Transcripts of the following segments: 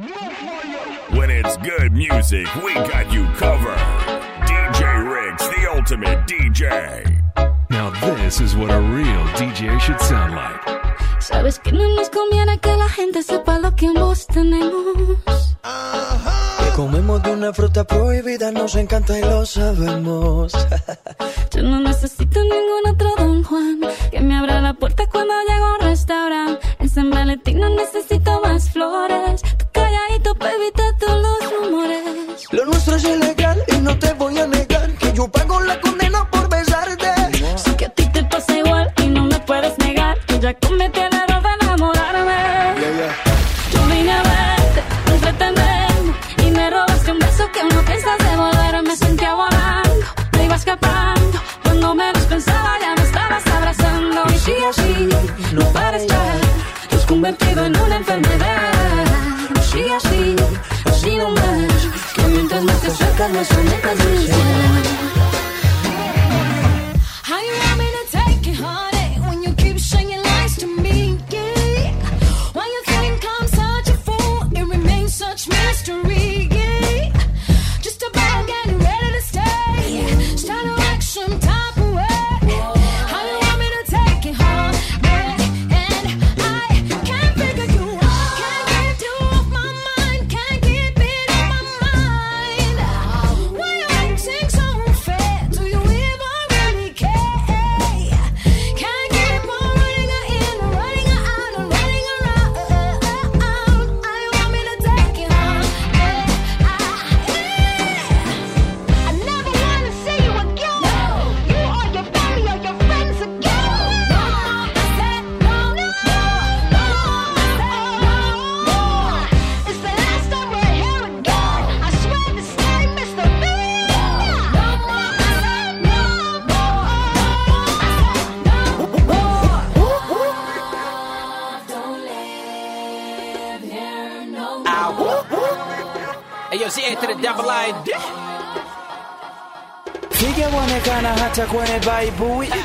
When it's good music, we got you covered. DJ Ricks, the ultimate DJ. Now, this is what a real DJ should sound like. Sabes que no nos conviene que la gente sepa lo que ambos tenemos. Que comemos de una fruta prohibida, nos encanta y lo sabemos. Yo no necesito ningún otro Don Juan que me abra la puerta cuando llego a un restaurante. En San Valentín no necesito más flores. Calladito, baby, todos los rumores. Lo nuestro es ilegal y no te voy a negar que yo pago la condena por besarte. Sé que a ti te pasa igual y no me puedes negar que ya cometí el error de enamorarme. Yo vine a verte, a entretenerme y me robaste un beso que no piensas devolver. Me sentía volando, me iba escapando. Cuando menos pensaba ya me estabas abrazando. Y sigue así, no pares ya. Te has convertido en una enfermedad. Acercas, más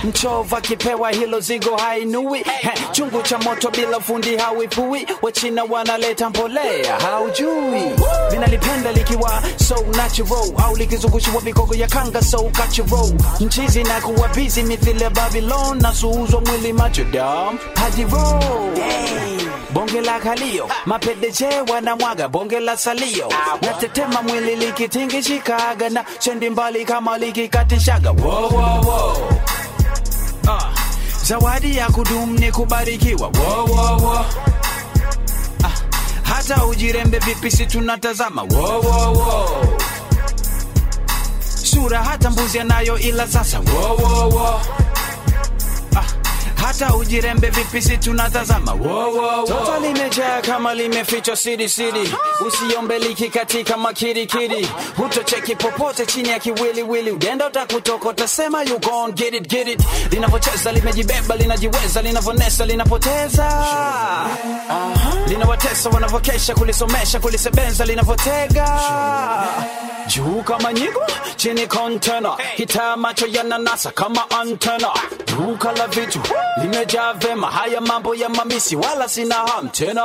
mchova kipewa hilo zigo hainui. He, chungu cha moto bila fundi hawipui, wachina wanaleta mbolea haujui. Vinalipenda likiwa so natural, au likizungushiwa vigogo ya kanga so cultural. Mchizi na kuwa busy mithile Babylon, na suuzwa mwili macho dam hadi roll. Bonge la kalio, mapedeje wanamwaga bonge la salio, natetema mwili likitingishikaga na sendi mbali kama likikatishaga. Wo, wo, wo. Ah, zawadi ya kudumu ni kubarikiwa. Wo, wo, wo. Uh, hata ujirembe vipi si tunatazama. Wo, wo, wo. Sura hata mbuzi anayo ila sasa. Wo, wo, wo. Hata ujirembe vipi si tunatazama. Toto limejaa kama limefichwa siri siri, usiombeliki katika makirikiri, hutocheki popote chini ya kiwiliwili, ugenda utakutoka utasema you gone get it get it. Linavyocheza limejibeba linajiweza, linavonesa linapoteza, linawatesa wanavyokesha kulisomesha kulisebenza, linavotega juu kama nyigo chini kontena kitaa macho yananasa kama antena duka la vitu limejaa vema. Haya mambo ya mamisi wala sina ham tena.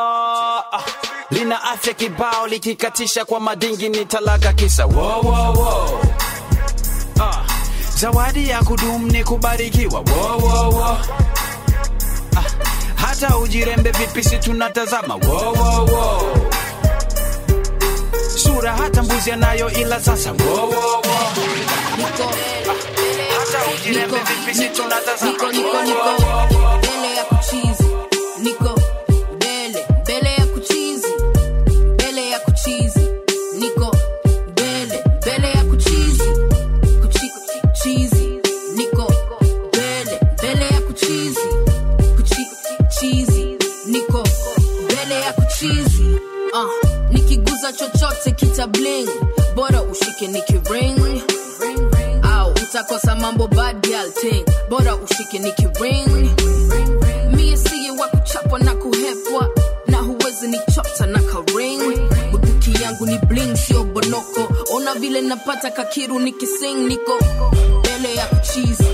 Ah, lina afya kibao likikatisha kwa madingi ni talaka kisa. Wo, wo, wo. Uh, zawadi ya kudumu ni kubarikiwa. Wo, wo, wo. Uh, hata ujirembe vipi si tunatazama. Wo, wo, wo sura hata mbuzi anayo ila sasa. Wo, wo, wo. hata ujirembe vipi si tunatazama. niko mbele ya kuchizi chochote kitabling bora ushike nikiring au utakosa mambo bad bora ushike nikiring mie siye wa kuchapwa na kuhepwa. Na huwezi nichota na karing buduki yangu ni bling sio bonoko. Ona vile napata kakiru nikising niko mbele ya kuchizi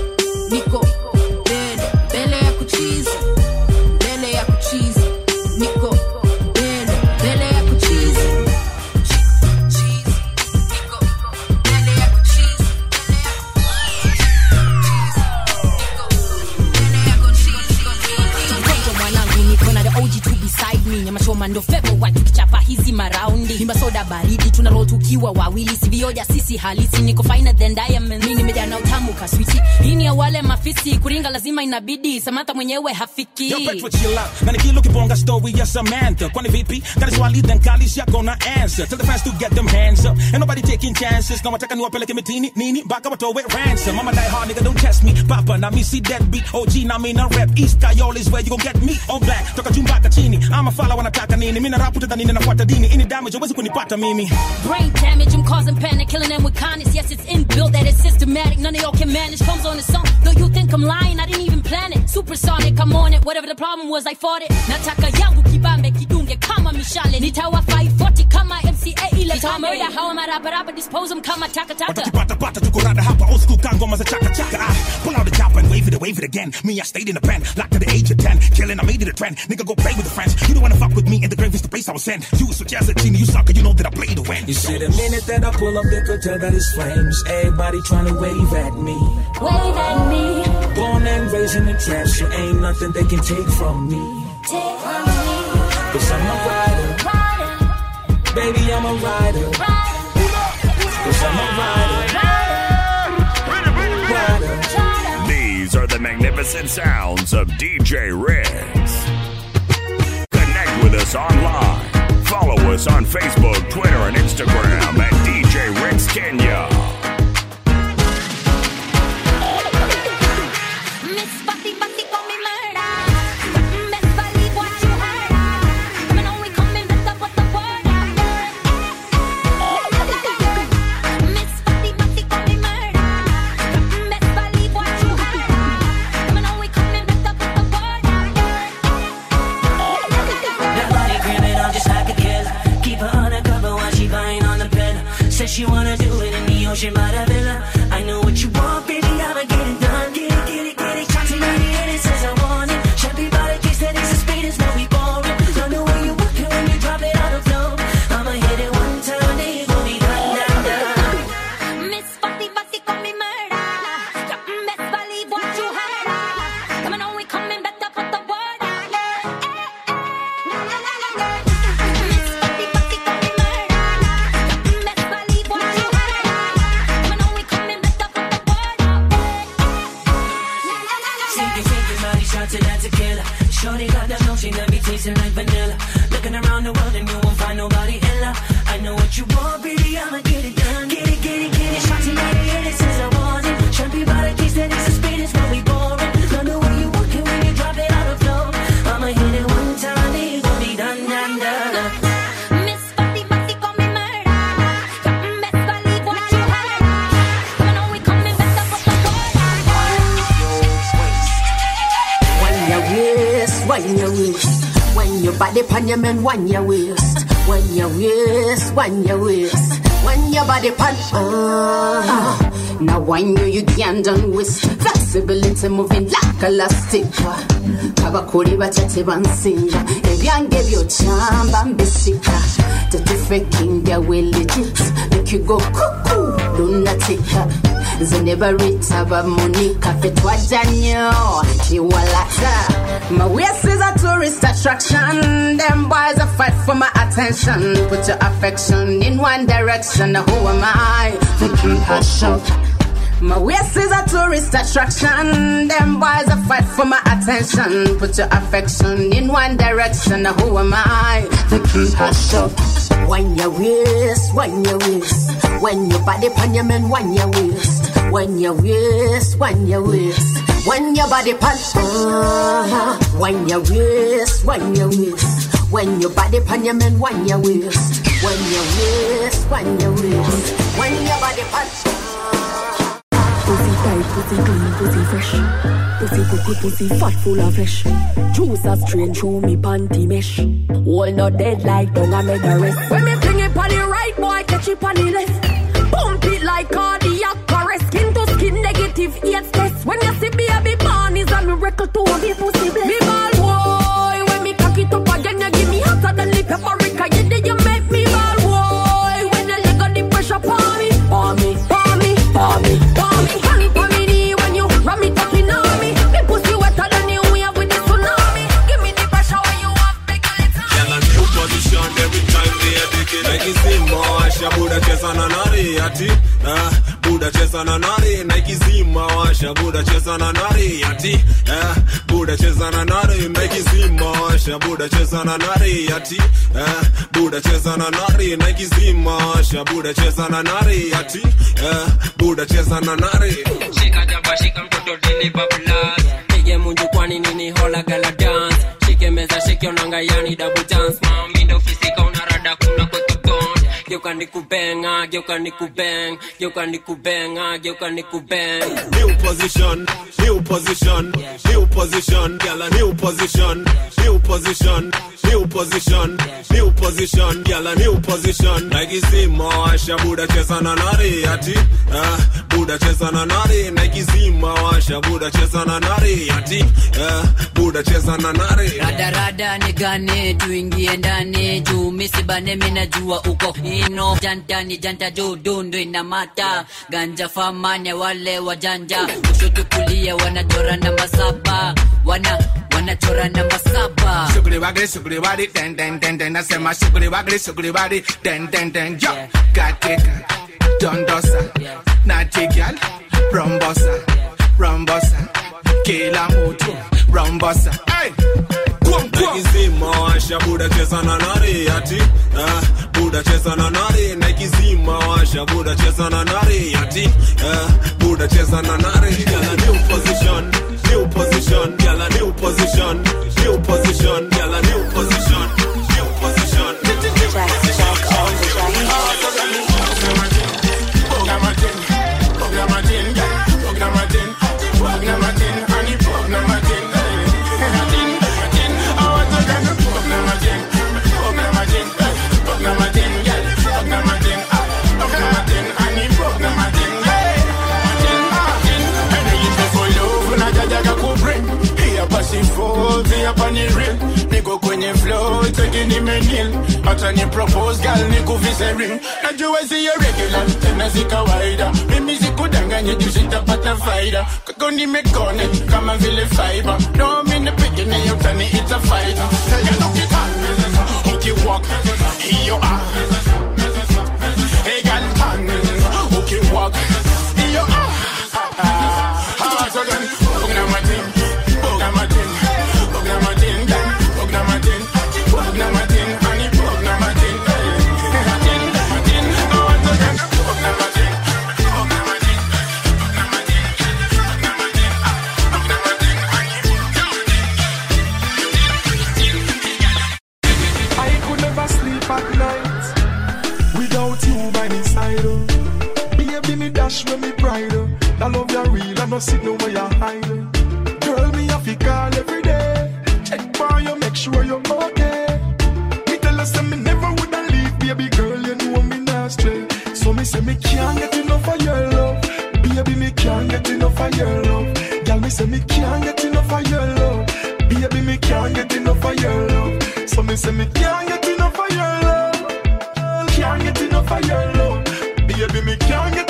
hizi maraundi ni masoda baridi tunaro tukiwa wawili sivioja sisi halisi niko finer than diamond mi nimejaa na utamu kaswiti hii ni ya wale mafisi kuringa lazima inabidi samantha mwenyewe hafiki Yo, Petro, chill out. Na nikilo kibonga story ya Samantha. Kwani vipi? Kani swali then kali gonna answer. Tell the fans to get them hands up. Ain't nobody taking chances. Na wataka niwapeleke mitini, nini, baka watowe ransom. Mama die hard, nigga, don't test me. Papa, na me see deadbeat. OG, na me na rep. East Kayole is where you gon' get me. All black, toka chumbaka chini. I'm a follow when I wanataka nini. Mina rapu nini, nafuata dini. Any damage, huwezi kunipata mimi. Brain damage, I'm causing panic, killing them with kindness. Yes, it's inbuilt that it's systematic. None of y'all can manage. Comes on its own. Though you think I'm lying, I didn't even plan it. Supersonic, I'm on it. Whatever the problem was, I fought it. Nataka yangu kibambe kidunge kama mishale. Nitawa 540 kama MCA ile Nitawa murder, how am I rapa rapa dispose 'em kama taka taka. Watakipata pata tuko rada hapa old school kangoma za chaka chaka ah, pull out the chopper and wave it wave it again me I stayed in the pen locked to the age of 10 killing I made it a trend nigga go play with the friends you don't wanna fuck with me in the grave is the place I was sent you so jazz at you sucker you know that I play to win You see the minute that I pull up, they could tell that it's flames. Everybody trying to wave at me. Wave at me. Born and raised in the trap, so ain't nothing they can take from me. Take from me. Cause I'm a rider. Baby, I'm a rider. Cause I'm a rider. Rider. These are the magnificent sounds of DJ Ricks. With us online. Follow us on Facebook, Twitter, and Instagram at DJ Ricks Kenya. Man, when your waist, when your waist, when your waist, when your body pan. Ah, now when you you can't done waist, flexibility moving like elastic. Kabakuri bachate bansinga, ebyange byochamba mbisika. Tetifekinga we legit, make you go cuckoo, lunatic. Zenebarita bamunika fetwaja nnyo kiwalata My waist is a tourist attraction. Them boys a fight for my attention. Put your affection in one direction. Who am I? To keep show my waist is a tourist attraction. Them boys a fight for my attention. Put your affection in one direction. Who am I? To keep show? When your waist, when your waist, when your body pan your man, when your waist, when your waist, when your waist, when your body pan, uh, when your waist, when your waist, when your body pan your man, when your waist, when your waist, when your waist, when your body pan. Pussy tight, pussy clean, pussy fresh. Pussy good, pussy fat, full of flesh. Juice a strain through me panty mesh. All not dead like don't I make the rest. When me fling it on the right, boy, catch it on the left. Pump it like cardiac cheza na nari ati ah, buda cheza na nari Nike zima washa buda cheza na nari ati ah, buda cheza na nari Nike zima washa buda cheza na nari ati ah, buda cheza na nari Nike zima washa buda cheza na nari ati ah, buda cheza na nari. Shika jaba shika mtoto dili bablas pige munju kwani nini hola gala dance. Shike meza shike onanga yani double dance mami geuka nikubenga geuka nikubeng geuka nikubenga geuka nikubeng new position, new position, new position, gala new position, new position, new position, new position, gala new position. Nike zima washa buda cheza na nari ati, ah, buda cheza na nari. Nike zima washa buda cheza na nari ati, ah, buda cheza na nari. radarada nigane tuingie ndani juu misibane minajua uko maneno janda ni janja juu dundu inamata. Ganja famanya wale wajanja kushoto wanachora namba saba. Wana rombosa kila mtu rombosa. Hey! Nike washa buda cheza na nari ati, eh, buda cheza na nari. Nike zima washa buda cheza na nari ati, eh, buda cheza na nari. Gyal new position, new position, gyal new position, new position, gyal new position, flow teki nimenil hata ni propose gal nikuvise ring najua siyo regular. Tena si kawaida mimi sikudanganye juu sitapata faida kako nimekone kama vile fiber. No mine peke nayo tani it's a fighter. Yanokita ukiwalk hiyo ah hey gal tan ukiwalk dash when me pride. That love you real, I no see no way you hide. Girl, me have to call every day. Check for you, make sure you're okay. Me tell her say me never woulda leave, baby girl, you know me not stray. So me say me can't get enough of your love, baby me can't get enough of your love. Girl, me say me can't get enough of your love, baby me can't get enough of your love. So me say me can't get enough of your love, can't get enough of your love, baby me can't get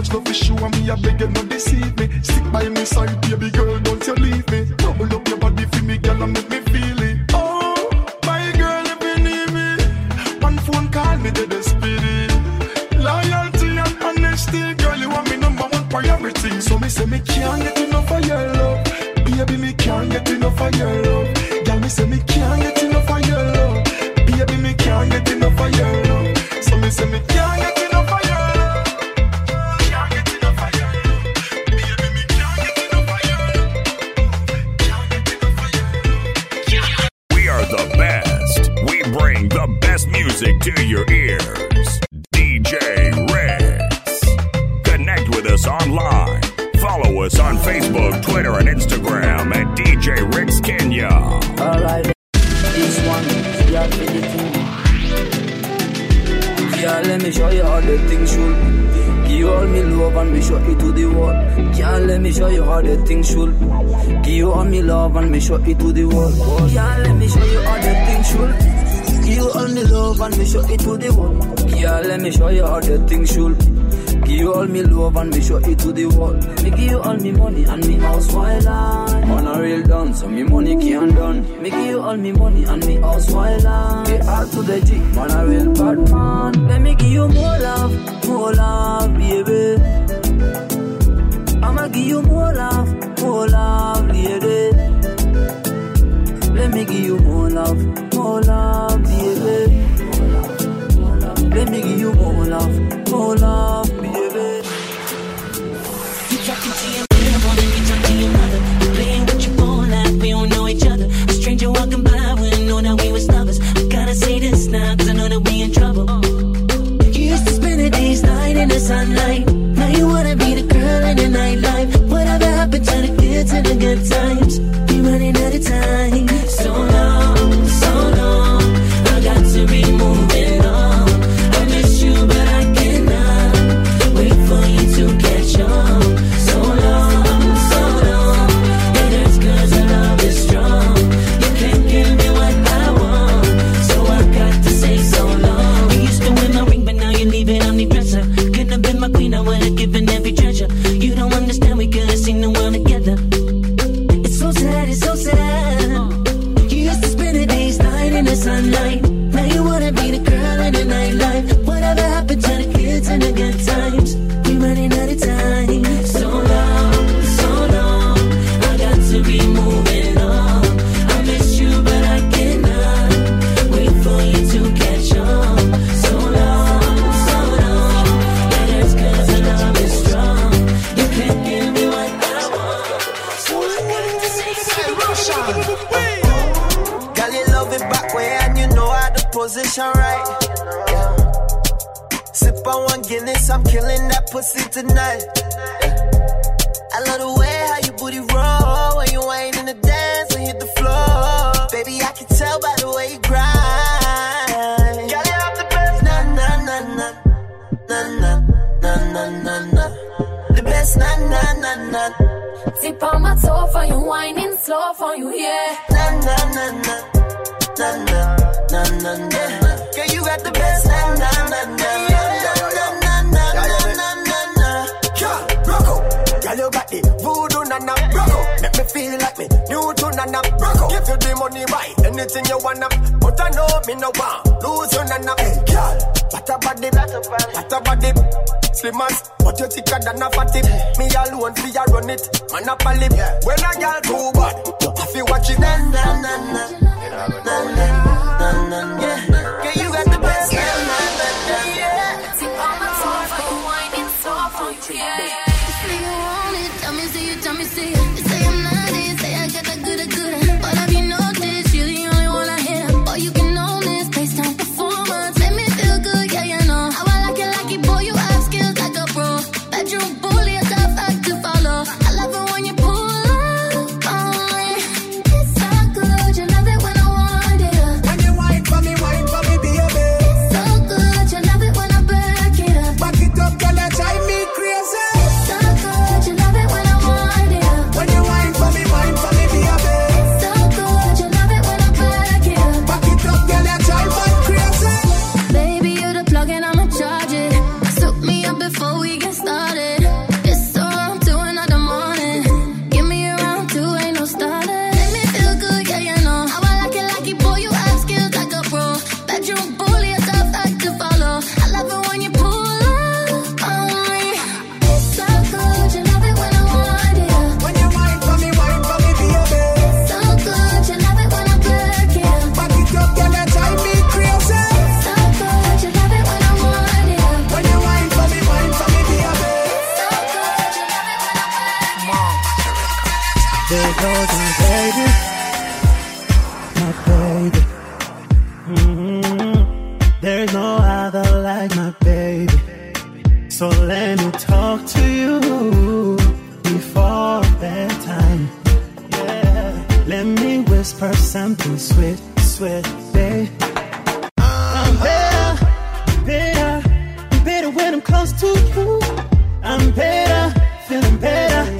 much love is show me, I beg you not deceive me. Stick by me side, baby girl, don't you leave me. Double up your body for me, girl, and make me feel it. Oh, my girl, if you need me, one phone call me to the spirit. Loyalty and honesty, girl, you are me number one priority. So me say me can't get enough of your love, baby, me can't get enough of your love. Girl, me say me can't get enough of your love, baby, me can't get enough of your love. show it to the world. Yeah, let me show you all the things you'll give you all me love and me show it to the world. Yeah, let me show you all the things you'll give you all me love and me show it to the world. Me give you all me money and me house wild on a real done, so me money can't done. Me give you all me money and me house wild on. Me all to the G, man a real bad man. Let me give you more love, more love, baby. more love, more love, baby. Let me give you more love, more love. position right. Sip on one Guinness, I'm killing that pussy tonight. I love the way how your booty roll when you ain't in the dance and hit the floor. Baby, I can tell by the way you grind. Got it off the best, na na na na na na na na na na. The best, na na na na. Tip on my toe for you, whining slow for you, yeah. Na na na na na na na na na. Girl, you got the best na na na na. Make me feel like me new to Nana Broco. Give you the money, buy anything you wanna. But I know me no want lose you Nana. Hey, girl, what a body, what a body. Slim as, but you thicker than a fatty. Me alone fi a run it, man up a palip. When a girl too bad, I fi watch it. Na na na na na. Yeah. you before bedtime. Yeah. Let me whisper something sweet, sweet, babe. I'm better, better, better when I'm close to you. I'm better, feeling better.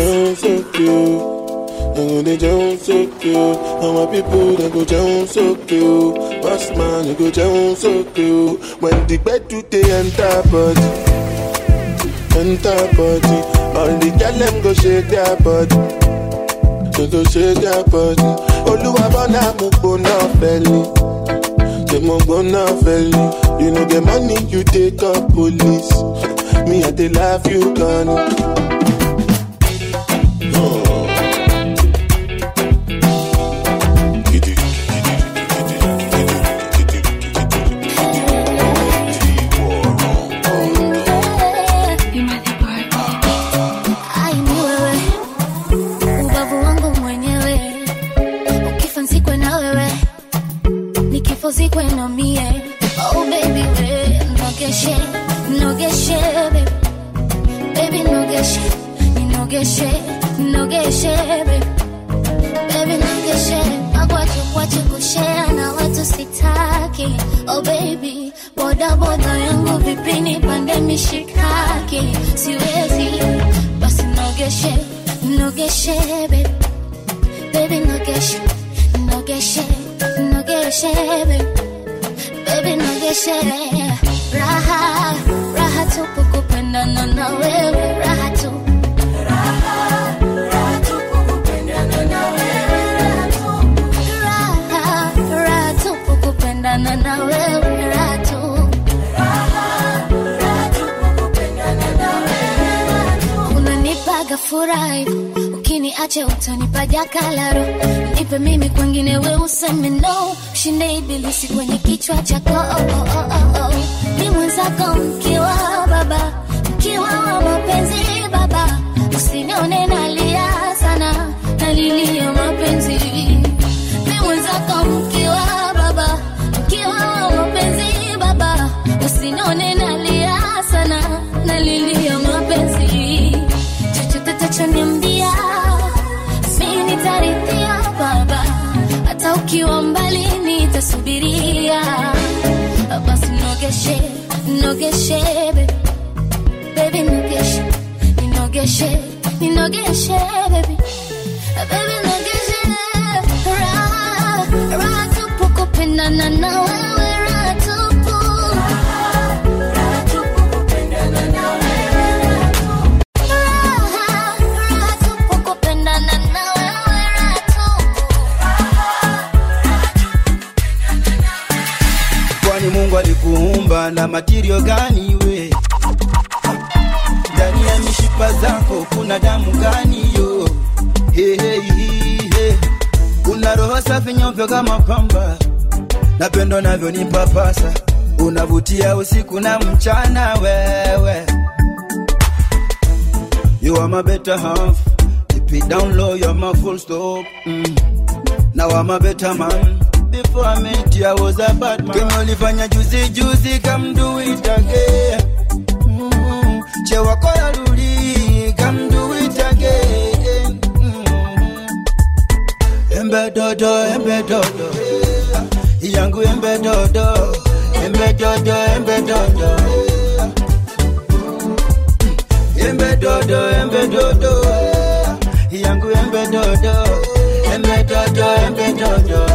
Jones so cute. And they Jones so cute. And my people they go Jones so cute. Boss man they go Jones so cute. When the bed do they enter body, enter body. All the girl them go shake their body. They go shake their body. Oluwa bona mo gbona feli. Say mo gbona feli. You know the money you take up police. Me I dey laugh you gone. Alikuumba na matirio gani we? Ndani ya mishipa zako kuna damu gani yo? Hey, hey, hey. una roho safi nyeupe kama pamba. Napendo navyo nipapasa unavutia usiku na mchana wewe. You are my better half. Keep it down low, you're my full stop. Mm. Now I'm a better man Before I met you, I was a bad man. Kenye ulifanya juzi juzi, come do it again. Mm. Che wako ya rudi, come do it again. Mm. Embe dodo, embe dodo. Yangu embe dodo Embe dodo, embe dodo. Embe dodo, embe dodo. Yangu embe dodo Embe dodo, embe dodo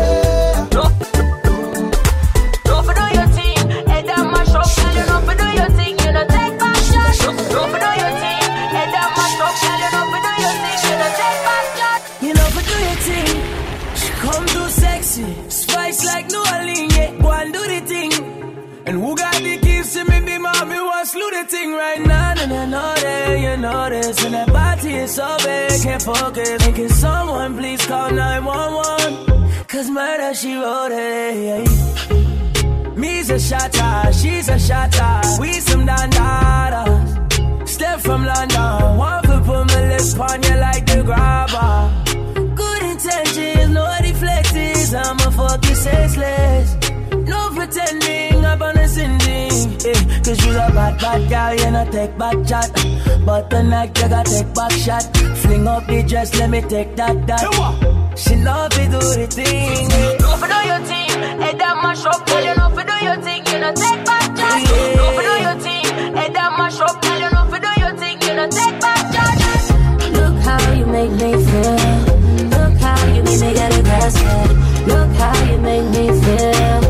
everything right now, and I know that you know this. And that body is so big, can't focus. And can someone please call 911? Cause murder, she wrote it. Me's a shata, she's a shata. We some dandadas. Step from London, one foot put my lips on you like the grabber. Good intentions, no deflectors. I'ma fuck this senseless pretending I'm a sending. Yeah. Cause you's a bad, bad girl, you not take back chat. But tonight you gotta take back shot. Fling up the dress, let me take that, that. She love to do the thing. Eh. Go for do your thing. Head that mash up, girl, you know for do your thing. You know take back chat. Yeah. Go for do your thing. Head that mash up, girl, you know for do your thing. You know take back chat. Look how you make me feel. Look how you make me get aggressive. Look how you make me feel.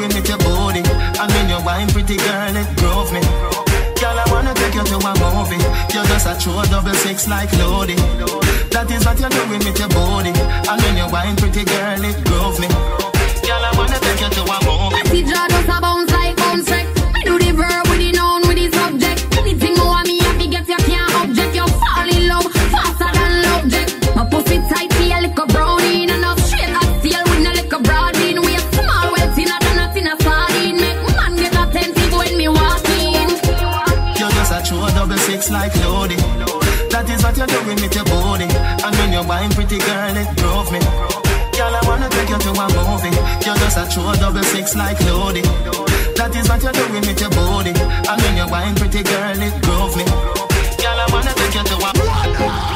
playing with your body. I mean, your wine, pretty girl, it drove me. Girl, I wanna take you to a movie. You're just a true double six like Lodi. That is what you're doing with your body. I mean, your wine, pretty girl, it drove me. Girl, I wanna take you to a movie. That is just a bounce like bounce like loaded. That is what you're doing with your body. And when you're buying pretty girl, it drove me. Girl, I wanna take you to a movie. You're just a true double six like loaded. That is what you're doing with your body. And when you're buying pretty girl, it drove me. Girl, I wanna take you to a movie.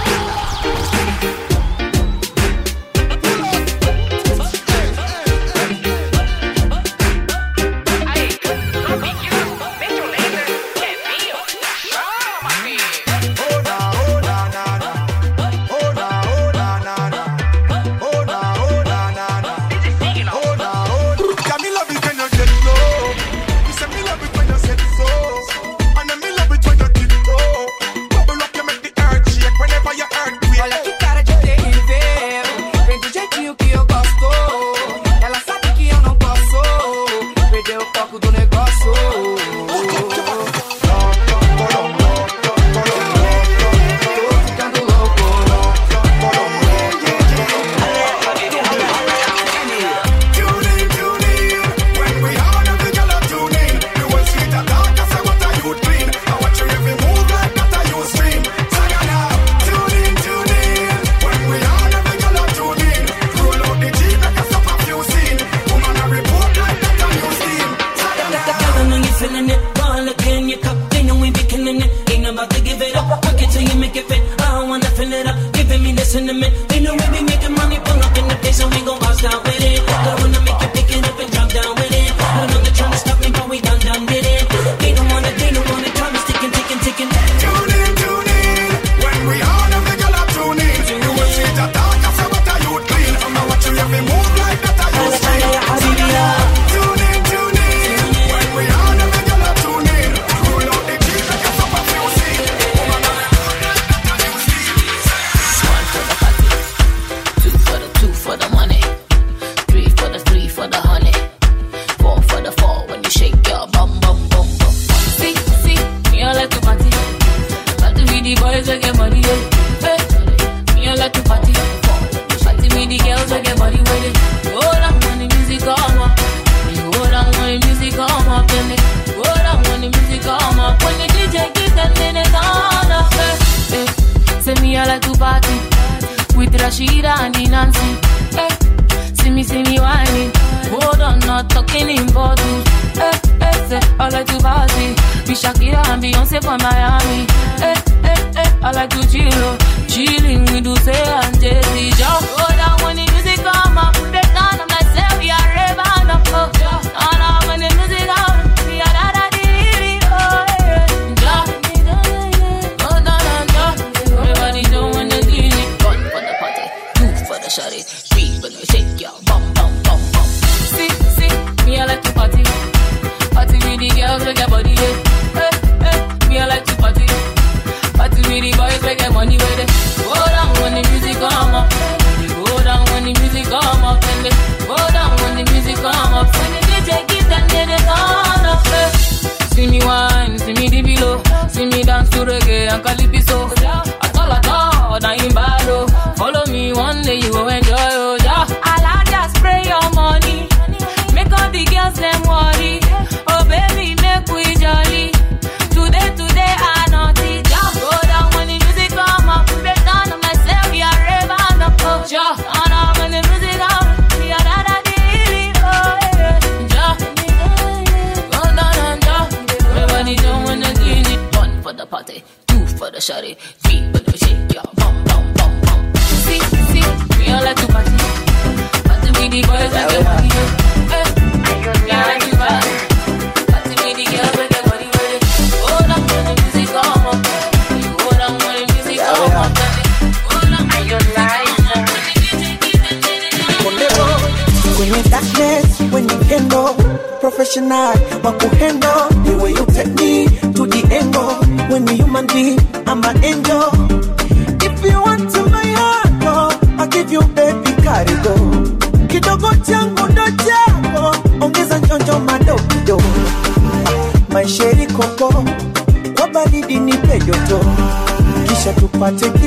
Kisha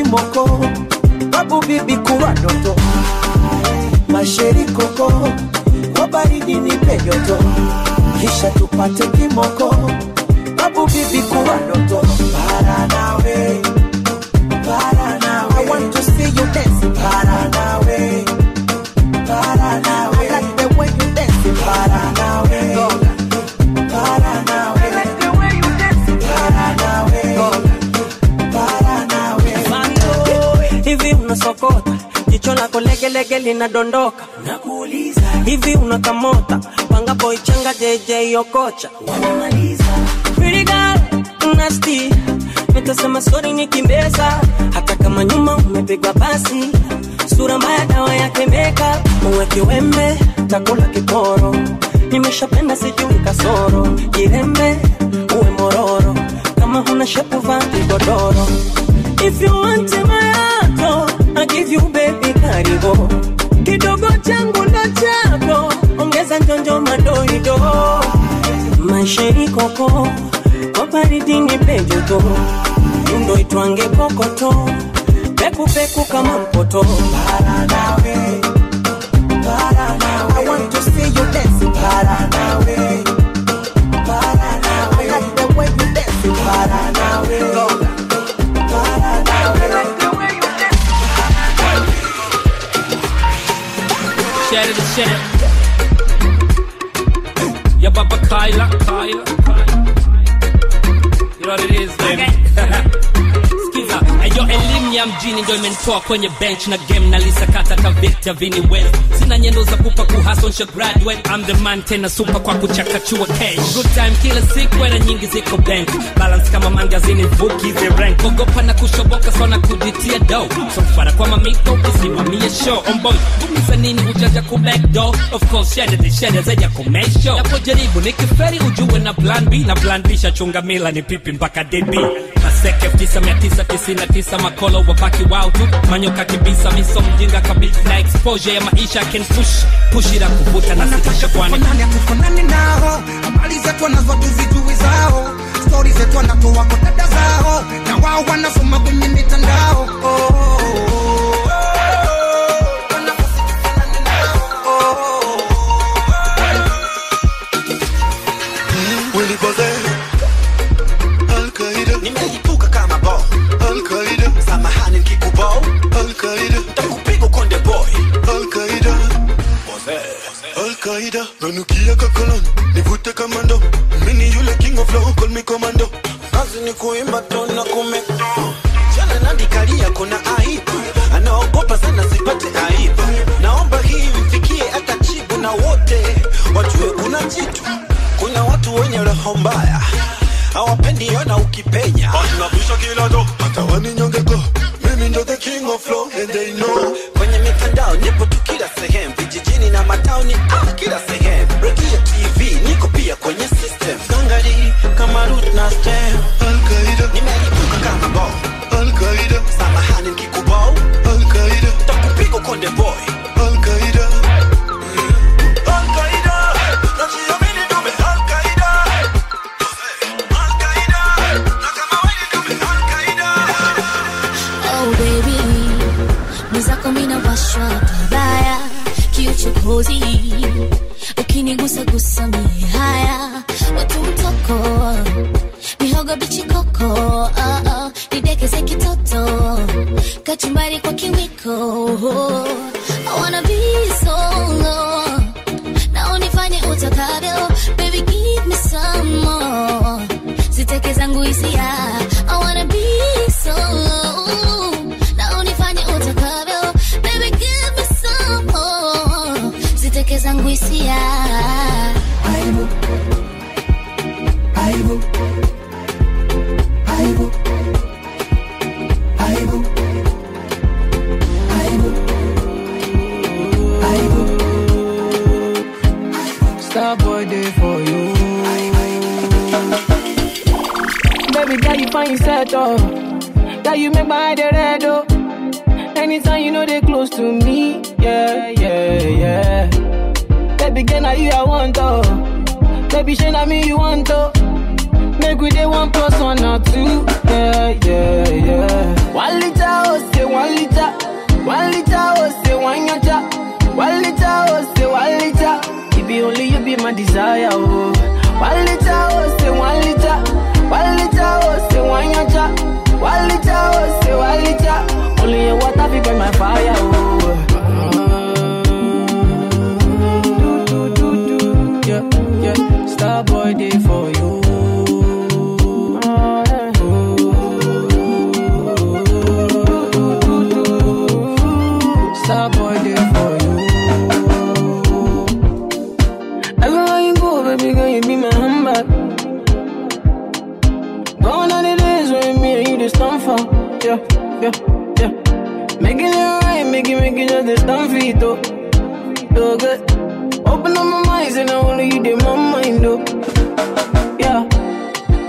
lege linadondoka. Nakuuliza hivi unakamota pangapo ichanga JJ okocha Ai penjo to. Yundo itwange pokoto. Peku peku kama mpoto. Paradawe. Mjini kwenye bench na game nalisakata lisakata ka Vini West. Sina nyendo za kupa kuhustle nsha graduate. I'm the man tena super kwa kuchakachua cash. Good time kila siku era nyingi ziko bank. Balance kama magazini vuki the rank. Ogopa na kushoboka sana kujitia dough. So fara kwa mamito usimamie show. On boy, Kumisa nini hujaja ku back door. Of course, share the share zaja ku make show. Napojaribu nikiferi ujue na plan B na plan B shachunga mila ni pipi mpaka DB. Maseke 9999 makolo wabaki wao tu. Manyoka kibisa miso mjinga kabisa. Na exposure ya maisha can push kuvuta na sitisha kwani? hatufanani nao, habari zetu wanazo tuzijui zao, stori zetu wanatoa kwa dada zao, na wao wanasoma kwenye mitandao. Oh, oh, oh, Al-Qaida Nanukia kakolon Nivute kamando. Mini yule king of flow Call me commando. Kazi ni kuimba tona kume. Jana nandikalia kuna aibu. Anaogopa sana sipate aibu. Naomba hii mfikie hata na wote. Wajue kuna jitu. Kuna watu wenye roho mbaya make it just stand for it, though. So good. Uh, open up my mind, and I only you did my mind, though. Yeah.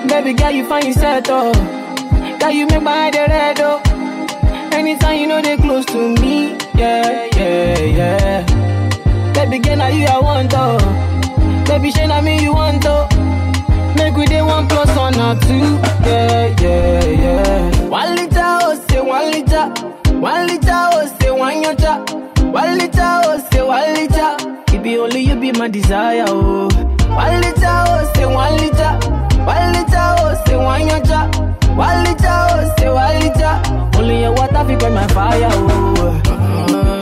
Baby girl, you find yourself, though. Girl, you make my head red, though. Anytime you know they close to me, yeah, yeah, yeah. Baby girl, now you I want, oh. Baby, shey na me you want, oh. Make we day one plus one or two, yeah, yeah, yeah. One liter, oh, say one liter. One liter, oh, one yacha. One liter, oh, say liter. It be only you be my desire, oh. Liter, oh, say. One liter, oh, say one yacha. One liter, oh, say liter. Only your water burn my fire, oh. Yeah,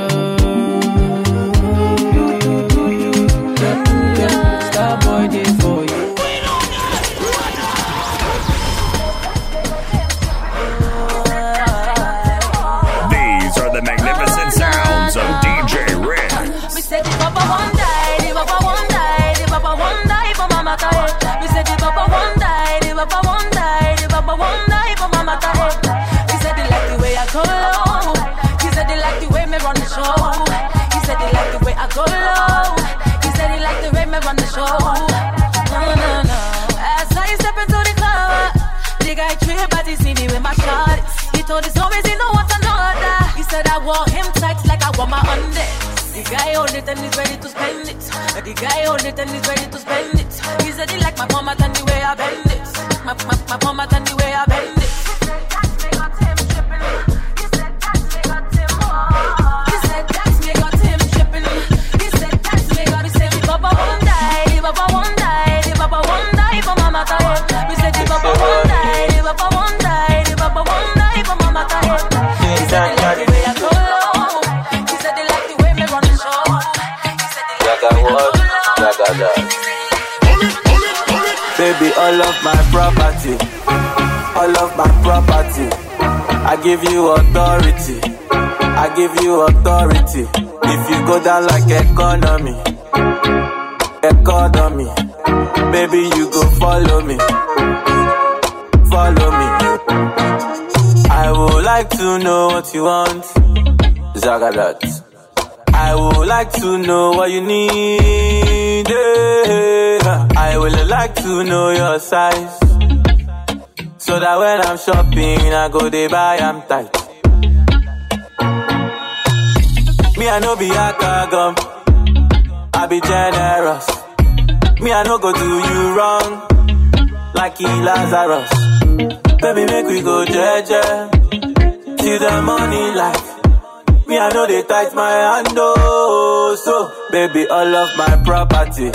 told his homies he don't want another. He said I want him tight like I want my undies. The guy on it and he's ready to spend it. The guy on it and he's ready to spend it. He said he like my format and the way I bend it. My, my, my format and the way I bend it. All of my property, all of my property. I give you authority, I give you authority. If you go down like economy, economy, baby, you go follow me, follow me. I would like to know what you want, Zagadat. I would like to know what you need. eh. I would like to know your size. So that when I'm shopping, I go they buy, I'm tight. Me, I know be a gum. I be generous. Me, I no go do you wrong. Like he Lazarus. Baby, make we go jeje. Till the money light. Me, I know they tight my hand, oh. So, baby, all of my property,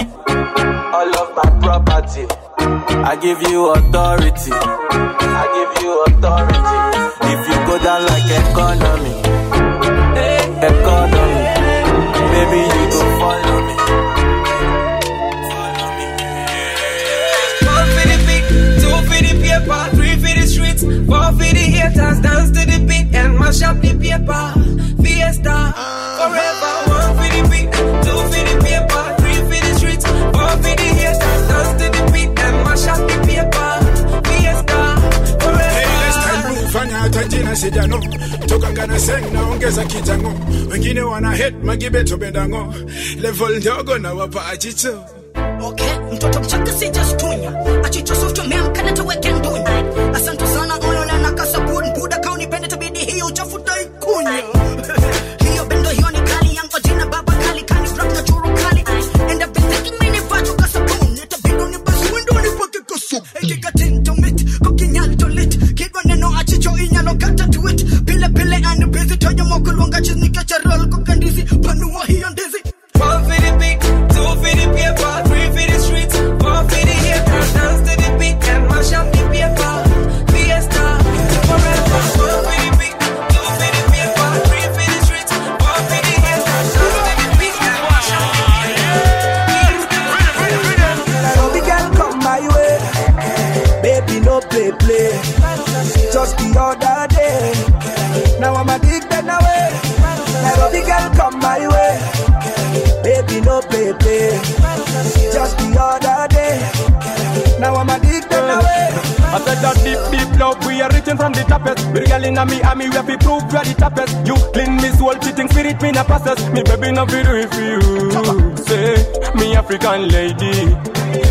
all of my property, I give you authority, I give you authority. If you go down like a economy, ngana seng naongeza kitango. Wengine wana hit magibeto bendango. Level ndogo na wapa achicho. Okay, mtoto mchanga sijastunya achichosochomemkana tuweke ndunya We girl in a me, and me, we fi prove you are the toughest. You clean me soul, cheating spirit, me na passes. Me baby no fi do for you. Say, me African lady.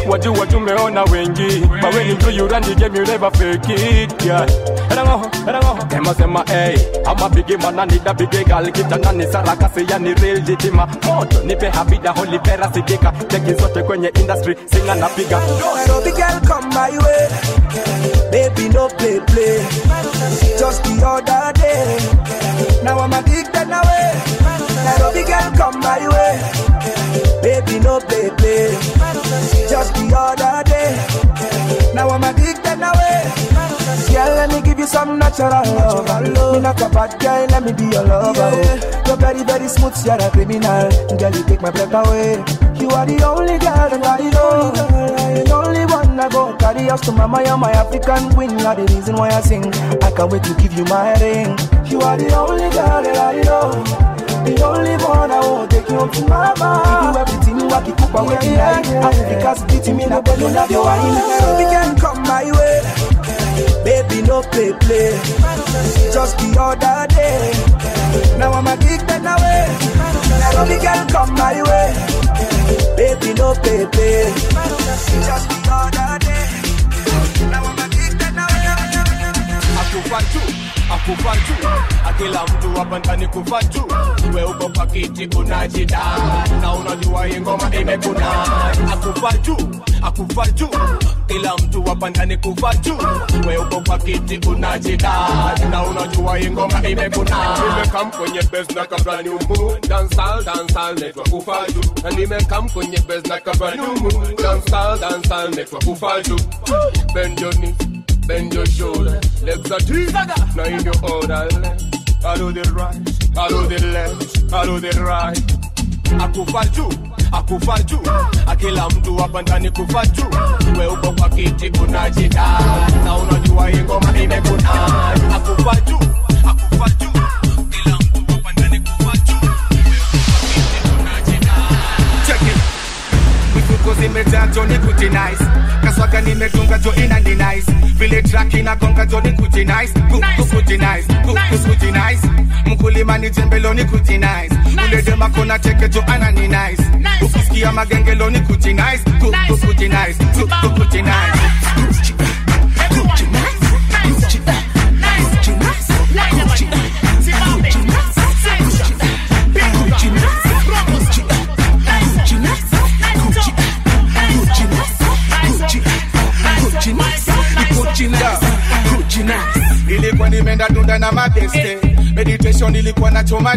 What you, what you me on a wingy, But when you do you run the game, you never fake it, yeah. Erango, erango, Emma sema, hey, I'm a big man, I need a big girl. Kita nani saraka, say ya ni real jitima. Moto, nipe habida, holy pera sidika. Cheki zote kwenye industry, singa na piga. big girl come my way, no play play. Just the other day, now I'm addicted away. Eh. Nairobi girl come my way, baby no play play. Just the other day, now I'm addicted eh. away. Girl, let me give you some natural love. Me not a bad guy, let me be your lover. oh. You're very, very smooth, you're a criminal. Girl, you take my breath away. You are the only girl that I know. The I go carry us to mama, you're my African queen. You're the reason why I sing. I can't wait to give you my ring. You are the only girl that I know. The only one I won't take you home to mama. You do everything what you cook away yeah, yeah. Africa's beauty, me not gonna love your wine. We can come my way. Baby, no play, play. Just the other day. Now I'm addicted away. Nairobi girl, come my way. Baby, no play, play. Just the other day. Now I'm akufa tu akufa tu akila mtu hapa ndani kufa tu uko kwa kiti na unajua hii imekuna. Akufatu akufatu kila mtu hapa ndani kufa tu uko kwa unajida. Na unajua hii imekuna. Nimekam kwenye base na kabla umu. Dansal dansal netwa kufatu na nimekam kwenye base na kabla umu. Dansal dansal netwa kufatu knees bend your shoulder, legs are deep, now in your order. I do the right, I do the left, I do the right. Akufa juu, akufa juu, akila mtu hapa ndani kufa juu. Wewe uko kwa kiti unajida, na unajua hii ngoma imekuna. Akufa juu, akufa juu, zimejaa Johnny kuti nice kaswaga nimetunga jo ina ni nice. Vile track kuti nice. Ku- ku- kuti nice. Ku- ku- kuti nice. Mkulima ni jembeloni kuti nice. Ule dema kona cheke jo ana ni nice. Ukisikia magengeloni kuti nice. Ku- ku- kuti nice. Ku- ku- kuti nice nimeenda dunda na mabeste meditation ilikuwa na choma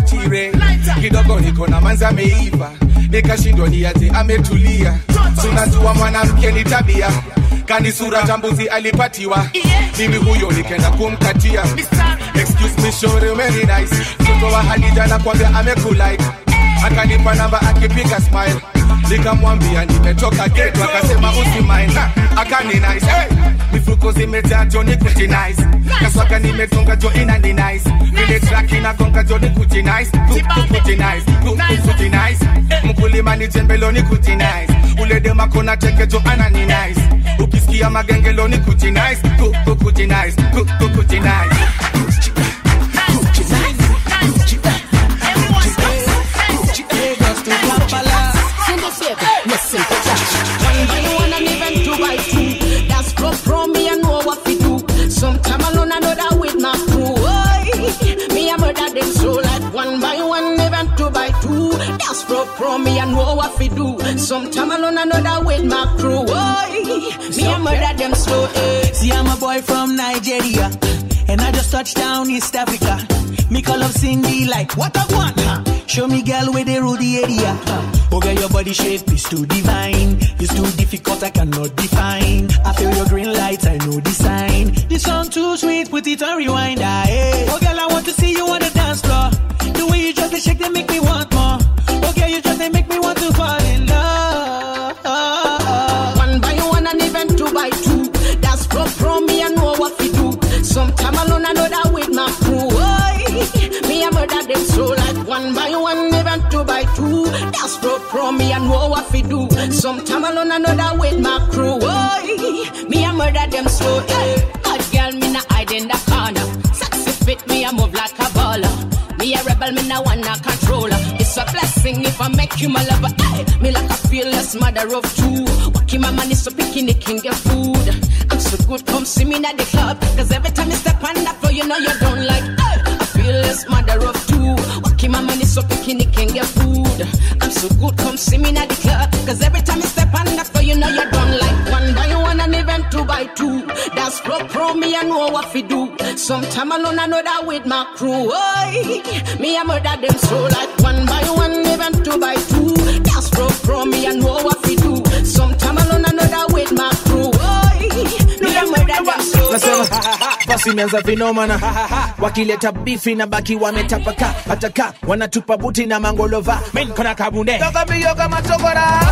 kidogo niko na manza ameiva. Nikashindwa niaje ametulia. Tunajua mwanamke ni tabia. Kani sura tambuzi alipatiwa. Mimi huyo nikenda kumkatia. Excuse me shore very nice. Mtoto wa hadija nakwambia amekulike akanipa namba akipiga smile. Nikamwambia nimetoka geto, akasema usimaini, akaninice hey! mifuko zimejaa Johnny kujinice, kaswaka nimetonga jo ina ni nice, vile track inagonga Johnny kujinice, kujinice, mkulima ni jembeloni kujinice, ule dema kona ukisikia magengeloni kujinice, kujinice, kujinice pro, me I know what fi do. Sometime alone, another with my crew. Oi, me I murder them slow. Eh. See, I'm a boy from Nigeria, and I just touched down East Africa. Me call up Cindy like, what I want? Huh? Show me girl with the Rudy area. Huh? Okay, your body shape is too divine. It's too difficult, I cannot define. I feel your green lights, I know the sign. This song too sweet, put it on rewind. Ah, hey. Oh, girl, I want to see pro me I know what we do. Sometime alone, that with my crew. Oi, me I murder them so. Hey, bad girl, me not hide in the corner. Sexy fit, me I move like a baller. Me a rebel, me no wanna controller. It's a blessing if I make you my lover. Hey, me like a fearless mother of two. Walking my money so the king get food. I'm so good, come see me at the club. Cause every time you step on that floor, you know you don't like. My money so the king get food. I'm so good, come see me at the club. Cause every time you step on that floor, you know you don't like. One by one and even two by two. That's pro pro, me I know what we do. Sometime alone, I know that with my crew. Oi, me I murder them so like one by one, even two by two. That's pro pro, me I know what nasema basi imeanza vinomana wakileta bifi na baki wametapaka hataka wanatupa buti na mangolova. Minkona kabunde. Toka mbio kama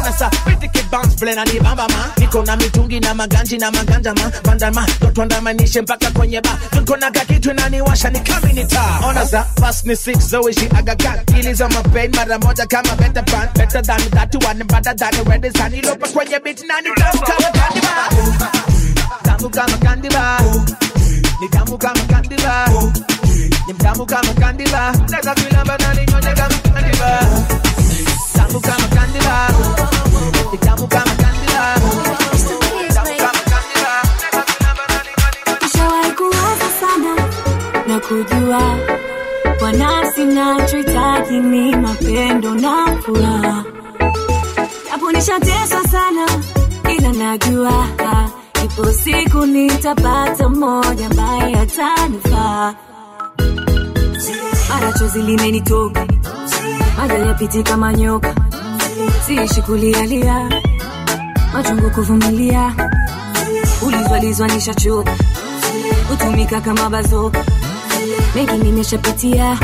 nasa pitiki bounce plena ni bambama niko na mitungi na maganji na maganja ma. Bandama totwandamanishe mpaka kwenye ba. Tunkona kakitu naniwasha ni kaminita ona za fast ni six zoishi agakan ili za mapain mara moja kama better pan. Better than that one better than ready sani lopa kwenye beat nani tamu kama kandiba tamu kama kandila, ni tamu kama kandila, ni mtamu kama kandila. naweza kuilamba na ninyonya kama kandila, tamu kama kandila, ni tamu kama na kujua kwa nafsi nachohitaji ni mapendo na furaha, japo nishateswa sana, ila najua ipo siku nitapata mmoja ambaye atanifaa. Mara chozi limenitoka, maja yapiti kama nyoka, siishi kulialia, machungu kuvumilia, ulizwalizwa nishachoka. Hutumika kama bazoka, mengi nimeshapitia,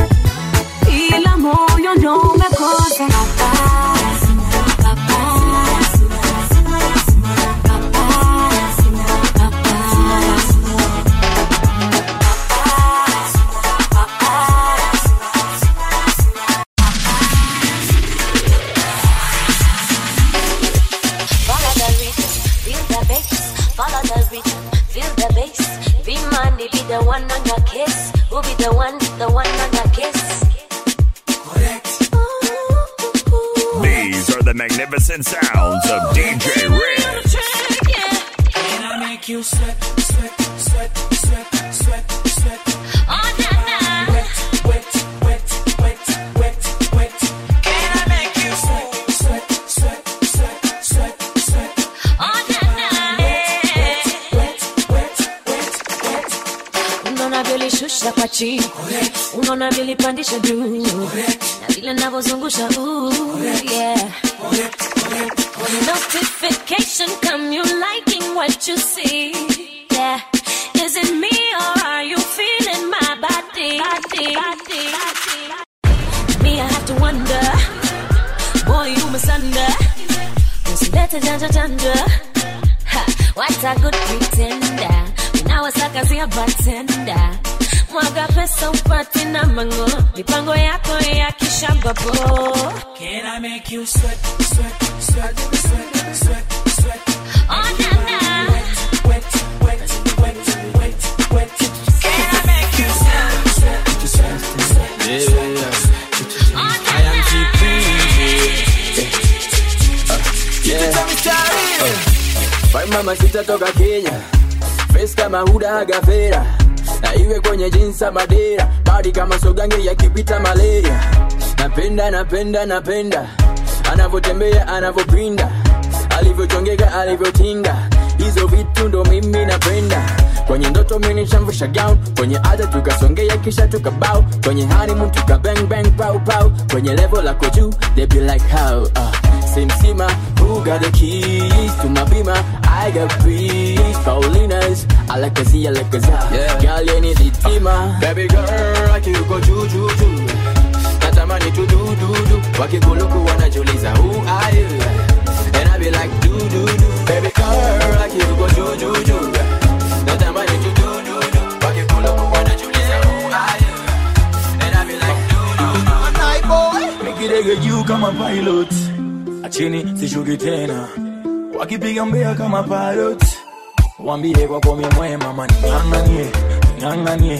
ila moyo ndo umekosa. Follow money, be the one on your kiss. Who be the one, the one on your kiss? Oh. These are the magnificent sounds of DJ Ricks. Can I make you sweat, sweat, sweat, sweat, sweat, sweat? Kwa chini unaona vilipandisha juu. Na vile navyozungusha yeah. notification come what you see. Yeah. Is it me or are you feeling my body? Me i have to wonder. Boy you masunder usilete janja janja ha, what a good pretender unawasakazia batenda mwaga pesa upati na mango. Mipango yako ya kishambapo Can I make you sweat, sweat, sweat, sweat, sweat, sweat? Oh, na, na. Wet, wet, wet, wet, wet. Can I make you sweat, sweat, sweat, sweat, sweat? Oh, I am Fine mama sitatoka Kenya Face kama huda agavera na iwe kwenye jinsa madera. Badi kama sogange yakipita malaria. Napenda napenda napenda. Anavyotembea anavyopinda. Alivyochongeka alivyotinga hizo vitu ndo mimi napenda. Kwenye ndoto minishamvusha gown. Kwenye ada tukasongea kisha tukabao. Kwenye honeymoon tuka bang bang pow pow. Kwenye level lako juu they be like how uh, simsima who got the keys to my bima I got peace Paulinas alakazi alakaza yeah. girl yeni ditima baby girl akiuko juu juu juu natamani tu du du du wakikuluku wanajiuliza who are you? And I be like do do do. Baby girl akiuko juu juu juu natamani tu du du du wakikuluku wanajiuliza who are you? And I be like do do do. Nikidege juu kama pilot achini sishuki tena. Wakipiga mbea kama parot, wambie kwa komi mwema mani ng'ang'anie ng'ang'anie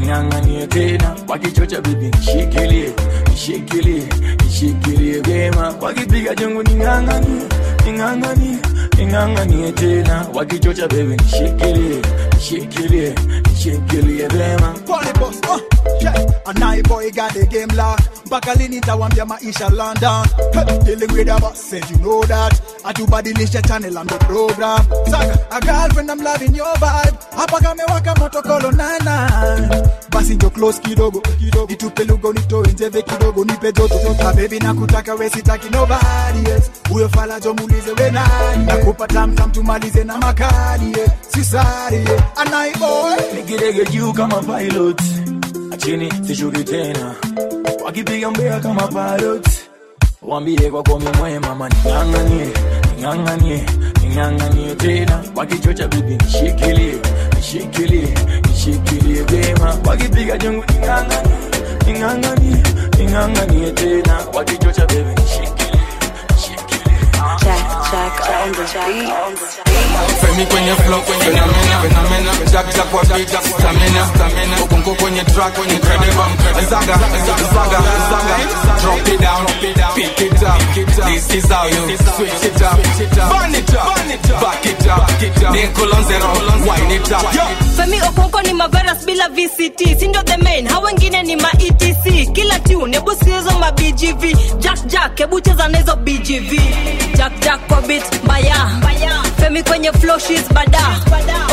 ng'ang'anie tena. Wakichocha bibi nishikilie nishikilie nishikilie vyema. Wakipiga jengo ning'ang'anie ning'ang'anie ning'ang'anie tena wakichocha bebi nishikilie nishikilie nishikilie vyema Polyboss, uh, yeah. And I boy got the game locked. Mpaka lini tawambia maisha London. Hey, dealing with a boss, said you know that. Atubadilisha channel and the program. Saka, a girlfriend I'm loving your vibe. Hapa kamewaka moto kolo nana. Basi njo close kidogo kidogo. itupe lugo nitoe njeve kidogo nipe joto joto. Baby nakutaka we sitaki nobody else. Huyo fala jo muulize we nani. Nakupa tam tam tumalize na makadi. Sisari boy. nikidege juu kama pilot. Chini sishuki tena. Wakipiga mbea kama pilot. Wambie kwako komi mwema mani. Ning'ang'anie ning'ang'anie tena. Wakichocha bibi nishikilie nishikilie nishikilie vyema wakipiga jungu ning'ang'anie ning'ang'anie ning'ang'anie tena. Wakichocha bibi Femi kwenye flow kwenye phenomena fenomena Jack Jack kwa beat stamina stamina. Ukunko kwenye track kwenye incredible Zaga zaga zaga. Drop it down pick it up This is how you switch it up Burn it up back it up Nickel on zero wine it up. Femi okonko ni maveras bila vct sindo the main hao wengine ni ma etc kila tune hebu sikizo ma bgv jack jack hebu cheza na hizo bgv jack jack kwa beat mbaya femi kwenye flow bada.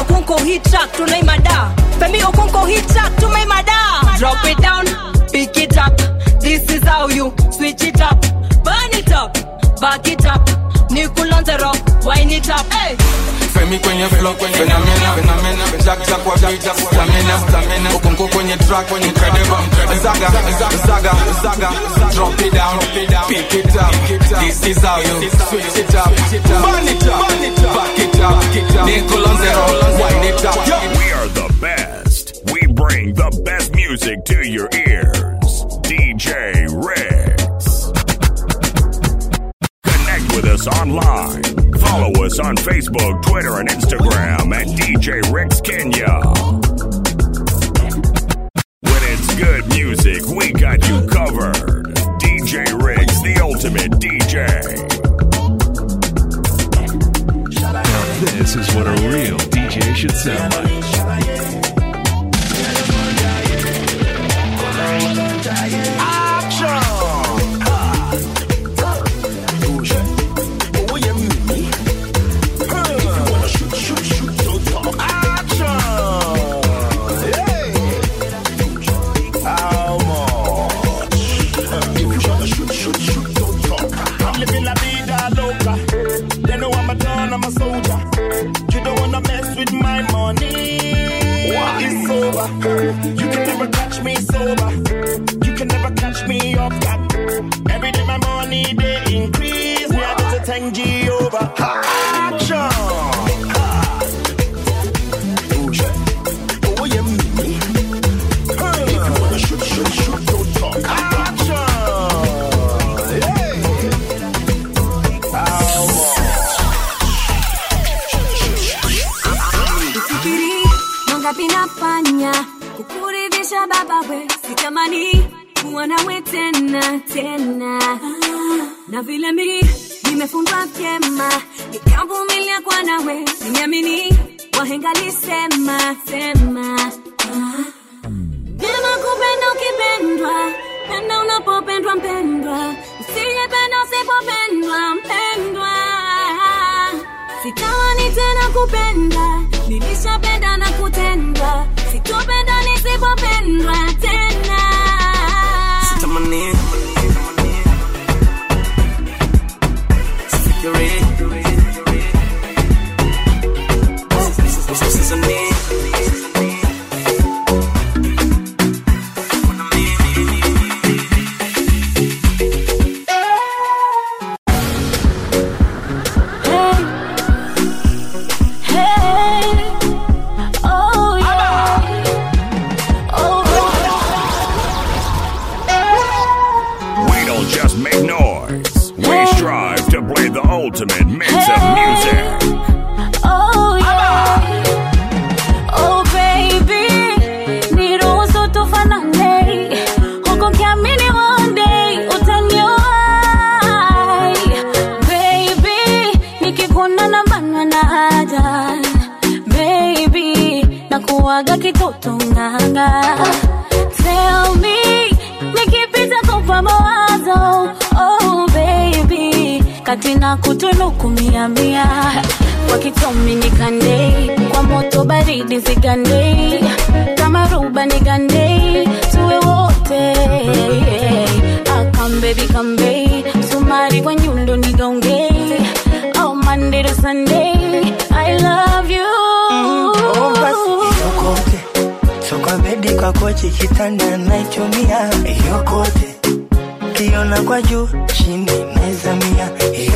Okonko hit track tunaimada femi okonko hit track tumaimada drop it down pick it up. This is how you switch it up. Burn it up back it up. Nikulonzero wine it up. Hey. Femi kwenye flow kwenye fenomena fenomena Jack Jack kwa beat stamina stamina. Ukunko kwenye track kwenye incredible. Zaga zaga zaga Drop it down. Pick it up This is how you switch it up Burn it up back it up Nickel on zero wind it up We are the best. We bring the best music to your ears. DJ Ricks. Connect with us online. Follow us on Facebook, Twitter, and Instagram at DJ Ricks Kenya. When it's good music, we got you covered. DJ Ricks, the ultimate DJ. Now this is what a real DJ should sound like. I'm nawe tena. Tena na vile mimi nimefundwa vyema nikavumilia kwa nawe nimeamini wahenga lisema sema. Vyema kupenda ukipendwa penda unapopendwa mpendwa. Usijependa usipopendwa mpendwa. Sitawani tena kupenda nilishapenda na kutendwa. Sitopenda nisipopendwa tena Usisizani. Ruba tuwe wote. akambebi kambe baby. Sumari kwa nyundo nigaunge. Oh, Monday to Sunday, I love you. Oh, yokote so bedi kwa kochi kitanda naichumia yokote kiona kwa juu chini naizamia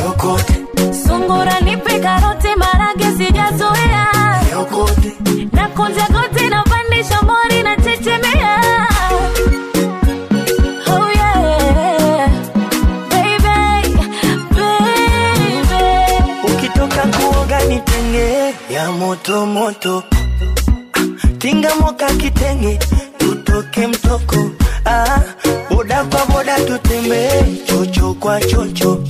yokote Sungura nipe karote marage sijazoea. yokote Na moto moto. Tinga moka kitenge tutoke mtoko. Ah, boda kwa boda tutembee chocho kwa chocho.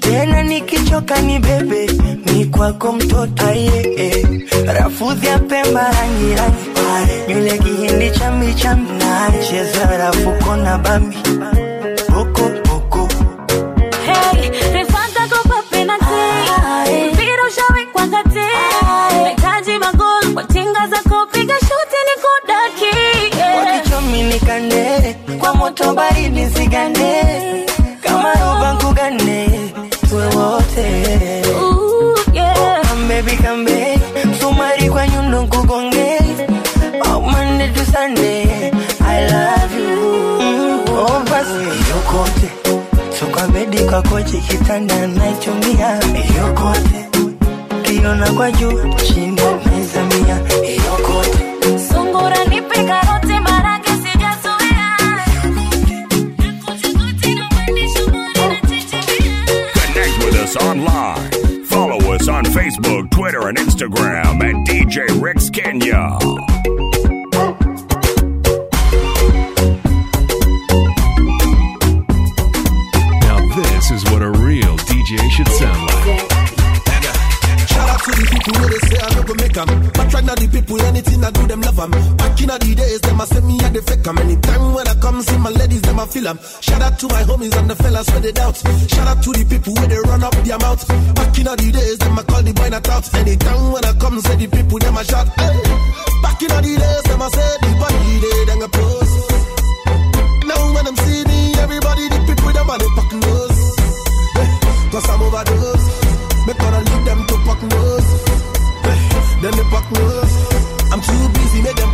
Tena nikichoka ni bebe mi kwako mtoto aye eh. rafudhi ya pemba rangi rangi nywele kihindi chambi chambi cheza rafuko na bambi kwa moto baridi zigande kama roba nkugane tuwe wote. Yeah. kambebi kambe sumari kwa nyundo nkugonge. Oh, Monday to I love you. Mm, oh, yokote so bedi kwa kochi kitanda naichumia yokote kiona kwa juu chini Facebook, Twitter, and Instagram at DJ Ricks Kenya. Now this is what a real DJ should sound like. Shout out to the people where they say I no go make 'em. But right now the people, anything I do, them love 'em. Back in the days, them I say me and they fake 'em. Anytime when I come see my ladies, them I feel 'em. Shout out to my homies and the fellas where they doubt. Shout out to the people where they run up their mouth. Back in the days, them I call the boy not out. Anytime when I come say the people, them I shout. Hey. Back in the days, them I say the boy they then I post. Now when them see me, everybody the people them and they fuck nose. Cause I'm overdose. Me gonna leave them to fuck nose. Then they fuck nose. I'm too busy, make them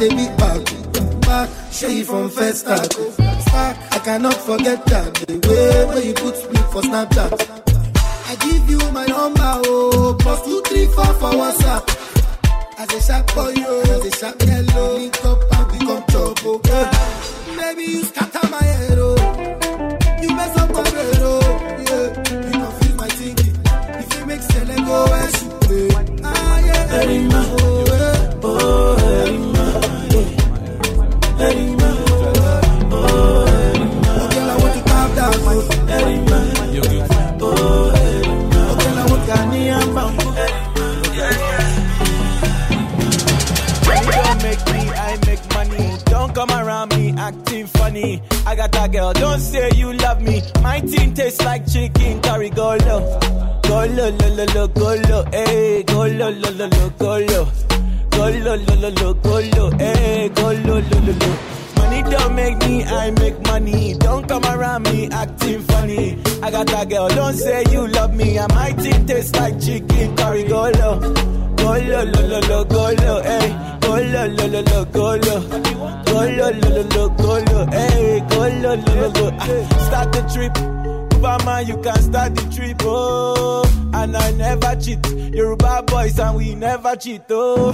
a big back, back, show you from first start. Start, I cannot forget that the way where you put me for Snapchat. I give you my number, oh, plus two, three, four for WhatsApp. As a sharp boy, yo, as a sharp yellow, link up and become trouble. Yeah. Maybe you scatter my head, oh. You mess up my brain, oh. Yeah. You confuse my thinking. If you make Sele go she play. Ah, yeah. Erima, oh, acting funny. I got that girl, don't say you love me. My team tastes like chicken curry. Go low, go low, low, low, low, go low, hey, go low, low, low, low, go low. Go low, low, low, low, go low, hey, go low, low, low. Money don't make me, I make money. Don't come around me acting funny. I got that girl, don't say you love me. My team tastes like chicken curry. Go low, go low, low, low, low, go low, hey. Go low, low, low, low, go low. Go low, low, low, low, go low, hey. Go low, low, low. Ah, Start the trip. Superman, you can start the trip, oh. And I never cheat. Yoruba boys and we never cheat, oh.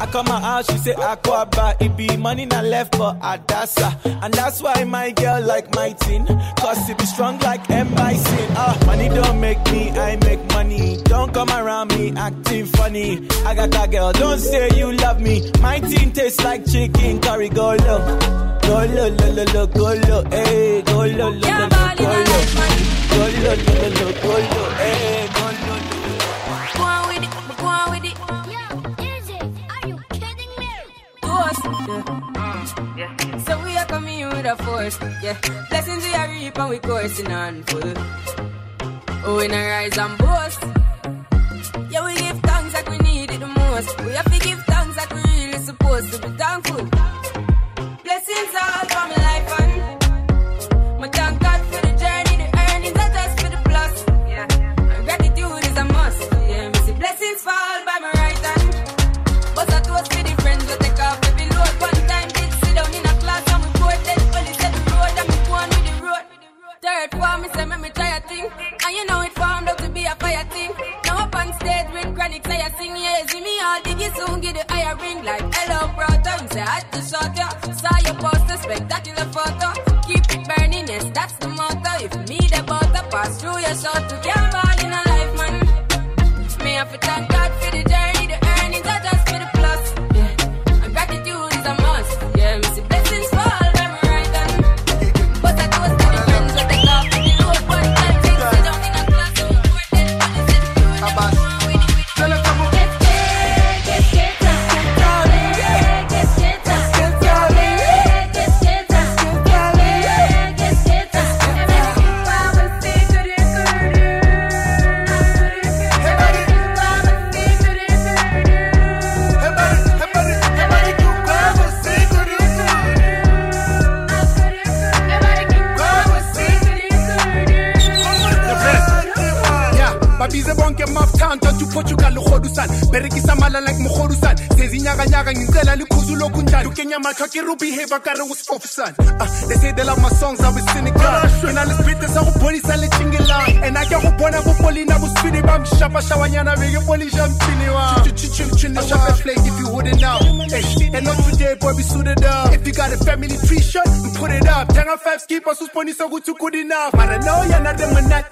I come out house, she say aquaba. It be money not left for Adasa. And that's why my girl like my teen. Cause it be strong like M. Bison. Ah, money don't make me, I make money. Don't come around me acting funny. I got that girl, don't say you love me. My teen tastes like chicken curry. Go low. Go low, low, low, low, go low, hey, go low, low, low, go low. Go low, low, low, go low, hey, So we are coming in with a force, yeah. Blessings we are reap and we coursing on full. Oh, we not rise and boast. Yeah, we give thanks like we need it the most. We have say me me try a thing, and you know it formed out to be a fire thing. Now up on stage with chronic say I sing, yeah, see me all diggy soon get the higher ring like hello brother. Me say I to shot ya, saw your poster, spectacular photo. Keep it burning, yes that's the motto. If me the butter pass through your shot to get matlho ke ro behave kare o sfofusan Ah, they say they love my songs i was cynical ke na le spete sa go bonisa le chingelang and I got a ke go bona bo polina bo swidi ba mshapashawanyana be ke polisha mpini wa I shop a flake if you wouldn't know. Eh, and not today boy we suited up. If you got a family tree shirt put it up. Janga five skipper susponisa ukuthi good enough. Mara no yana de monate de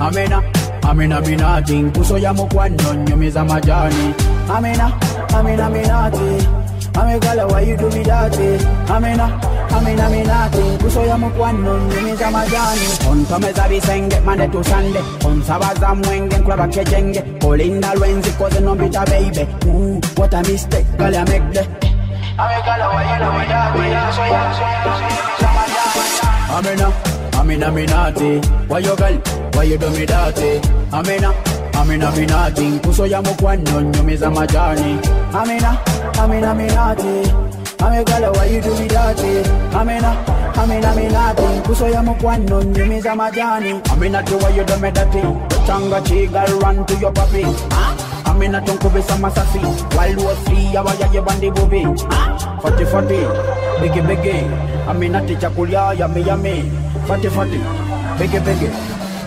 Amina, Amina Minati, kuso ya mukwano nyumiza majani. Amina, Amina Minati, Ame girl, why you do me dirty? Amina, Amina Minati, kuso ya mukwano nyumiza majani. Ontomeza bisenge mande tu sande, onsabaza mwenge nkulaba kejenge, olinda lwenzi koze nombita baby. Ooh, what a mistake, girl, I make the Amina, Amina Minati. Why you girl? Why you do me dirty? Amina, Amina Minati. Kuso ya mukwano nyumiza majani. Amina, Amina Minati. Ame girl, why you do me dirty? Amina, Amina Minati. Kuso ya mukwano nyumiza majani. Amina, do why you do me dirty? Changa chiga run to your papi. Amina tunkubisa masasi Wild was free ya waya ye bandi bubi Fati fati, bigi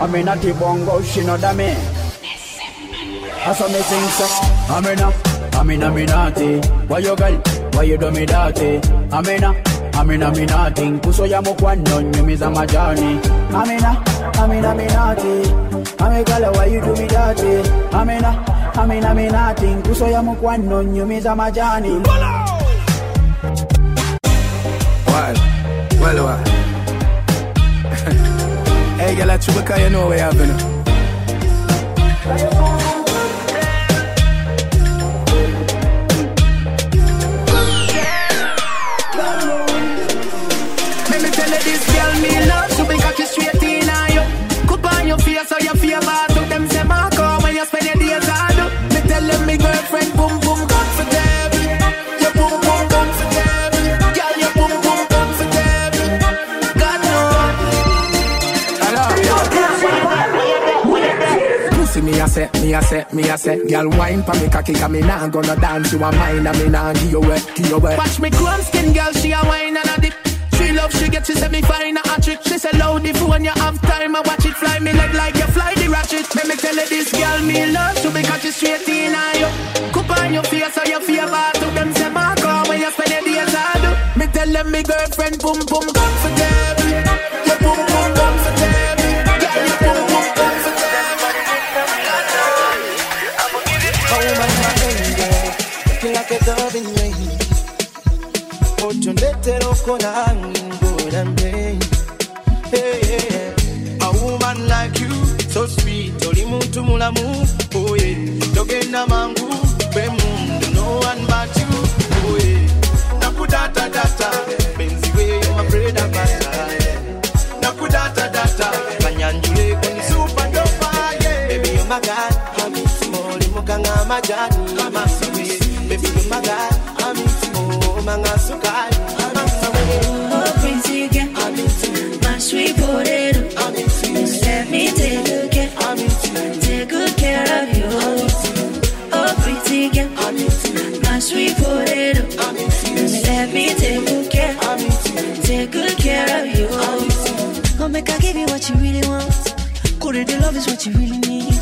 bigi Amina ti chakulia yami yami Fati fati, bigi bigi Amina ti bongo shino dame Asa me sing so Amina, Amina minati Why you girl, why you do me dirty? Amina, Amina minati Nkuso ya mukwano nyumiza majani. Amina, Amina minati girl, why you do me dirty? Amina, Amina minati Nkuso ya mukwano nyumiza majani. Well, well, well. Girl, I Chubaka, you know I've been. Say, me a say, me a say Girl wine pa me cocky Cause me nah gonna dance You a mine and me nah give you away, give you away Watch me chrome skin girl, she a wine and a dip. She love, she get, she say me fine a trick. She say loud if when you have time, I watch it fly me leg like you fly the ratchet. Let me tell you this girl me love to because she straight in on you. Cup on your face so you feel bad to them say Marco when you spend your days hard. Me tell them me girlfriend boom boom comfortable. Muntu mulamu, oh yeah. Togenda mangu, be mundu, no one but you, oh yeah. Nakudata data, benzi we, my bread and butter. Nakudata data, manyanjule kwenye super dopa, yeah. Baby, you're my guy, I'm Moli mukanga majani, masiwe. Make I give you what you really want. Could the love is what you really need.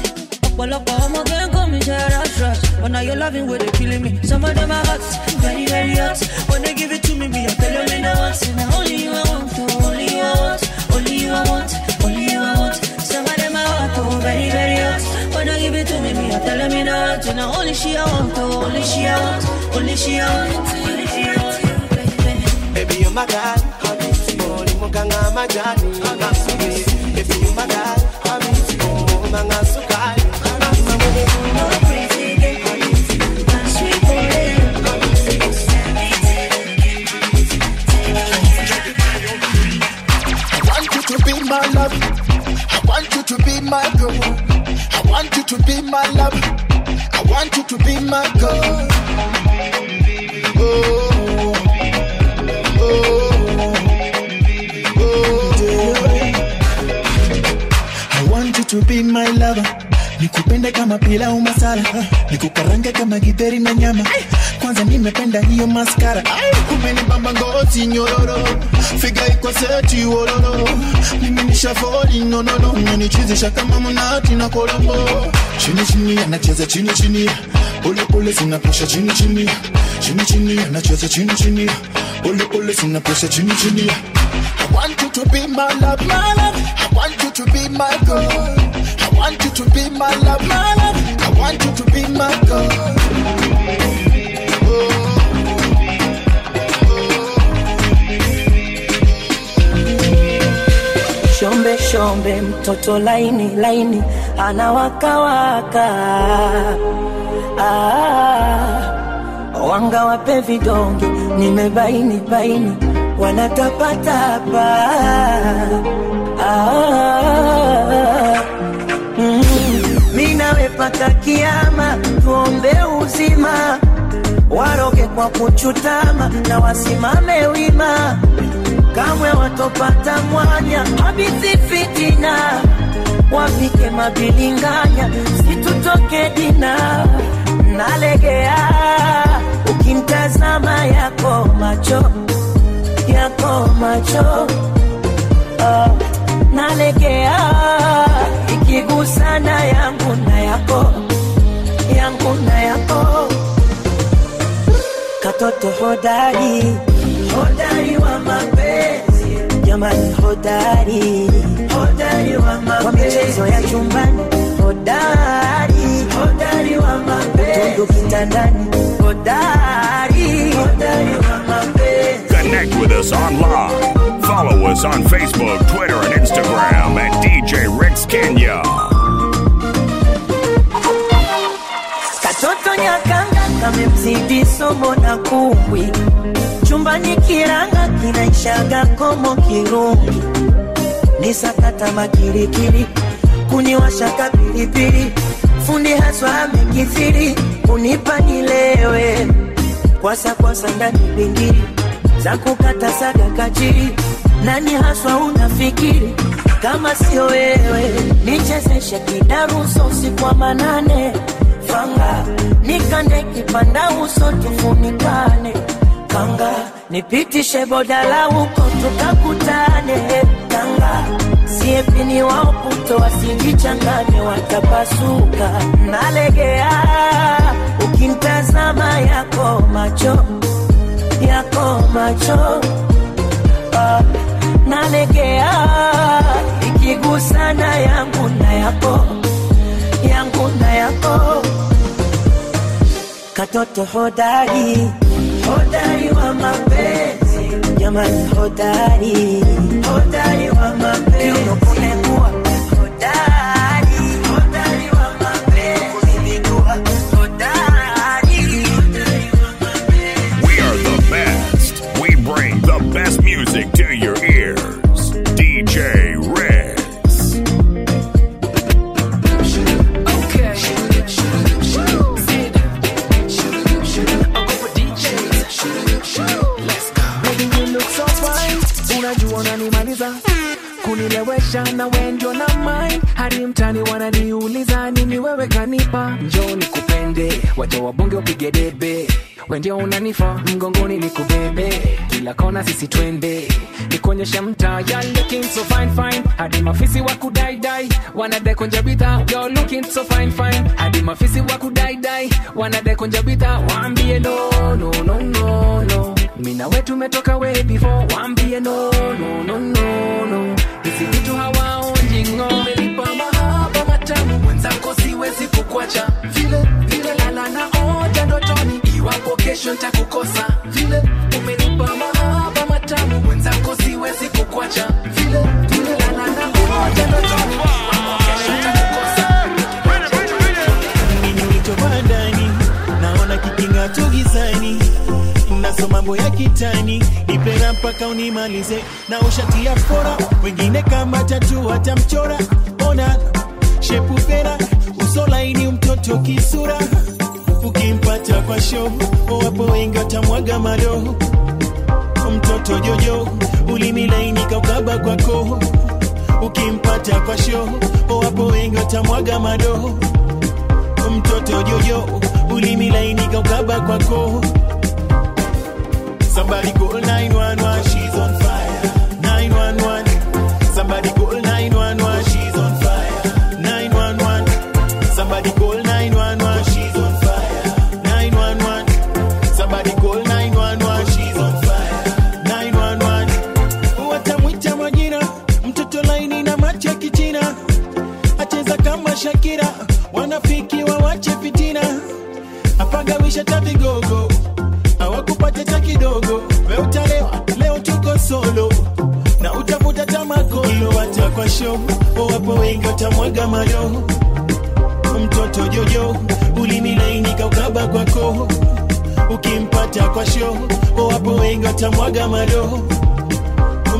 Ọ̀pọ̀lọpọ̀ ọmọ gan kọ́ mi ṣe rush rush. Now you're loving where they killing me. Some of them are hot, very very hot. When they give it to me, me I'm telling me no once. And only you I want, oh, only you I want, only you I want, only you I want. Some of them are hot, oh, very very hot. When they give it to me, me I'm telling me no once. And only she I want, oh, only she I want, only she I want, only she I want. Baby, you're my guy. Moli mukanga majani, my love. I want you to be my girl. Oh, oh, oh. To be my lover. Nikupende kama pilau masala, nikukarange kama githeri na nyama. Kwanza nimependa hiyo maskara, umenibamba ngozi nyororo, figa iko seti wororo. Mimi nishafoli nonono, umenichizisha kama mnati na kolombo. Chini chini anacheza chini chini, pole pole zinapusha chini chini, chini chini anacheza chini chini, pole pole zinapusha chini chini. I want you to be my love, my love. I want you to be my girl. I want you to be my love, my love. I want you to be my girl. Shombe shombe, mtoto laini laini, anawakawaka. Ah, wanga wape vidonge, nimebaini baini wanatapatapa. Ah, mm, paka kiama, tuombe uzima, waroge kwa kuchutama na wasimame wima, kamwe watopata mwanya. Habithi fitina, wapike mabilinganya, situtoke dina nalegea. Ukimtazama yako macho yako macho. Uh, nalegea. Ikigusana yangu na yako yangu na yako. Katoto hodari hodari wa mapenzi jamani hodari. Hodari wa mapenzi. Kwa michezo ya chumbani hodari. Hodari wa mapenzi. Tundu kitandani hodari. Hodari wa mapenzi. Connect with us online. Follow us on Facebook, Twitter, and Instagram at DJ Ricks Kenya. katoto nyakanga kamemzidi somo na kumbwi chumbani kiranga kinaishaga komo kirungi. Ni sakata makirikiri kuniwashaka pilipili fundi haswa amekithiri kunipa nilewe. Kwasa ndani pingiri za kukata saga kachiri. Nani haswa unafikiri kama sio wewe? Nichezeshe kidaruso usiku wa manane fanga nikande kipanda uso tufunikane. Kanga nipitishe bodala huko tukakutane kanga siepini waoputo wasinichanganye watapasuka. Nalegea ukimtazama yako macho yako macho. Ah, nalegea ikigusana yangu na yako na yako. Katoto hodari hodari wa mapenzi. Jamani hodari hodari wa mapenzi kunilewesha na wendio na mind. Hadi mtani wananiuliza nini wewe kanipa? Njoo nikupende wacha wabonge upige debe. Wendio unanifa mgongoni nikubebe. Kila kona sisi twende. Nikuonyesha mtaa ya looking so fine fine. Hadi mafisi wa kudaidai wanadai konja bidhaa you're looking so fine fine. Hadi mafisi wa kudaidai wanadai konja bidhaa waambie no no no no no. Mina wetu umetoka way before waambie no no no no no hizi vitu hawaonji ng'ombe lipa mahaba matamu. Mwenzako siwezi kukwacha vile vile lala na oja ndotoni. Iwapo kesho ntakukosa vile umenipa mahaba matamu. Mwenzako siwezi kukwacha vile vile lala na oja ndotoni. Iwapo kesho ntakukosa nini ndani naona kikinga tu gizani. Naso mambo ya kitani nipera mpaka unimalize. Na ushatia fora wengine kama tatu watamchora. ona shepu pera uso laini mtoto kisura. Ukimpata kwa show wapo wengi watamwaga mado. Mtoto jojo ulimi laini kaukaba kwako ukimpata kwa show wapo wengi watamwaga mado. Mtoto jojo ulimi laini kaukaba kwako Somebody call 911, wengi mayo. Mtoto jojo ulimi laini kaukaba kwako, ukimpata kwa sho wapo wengi watamwaga mado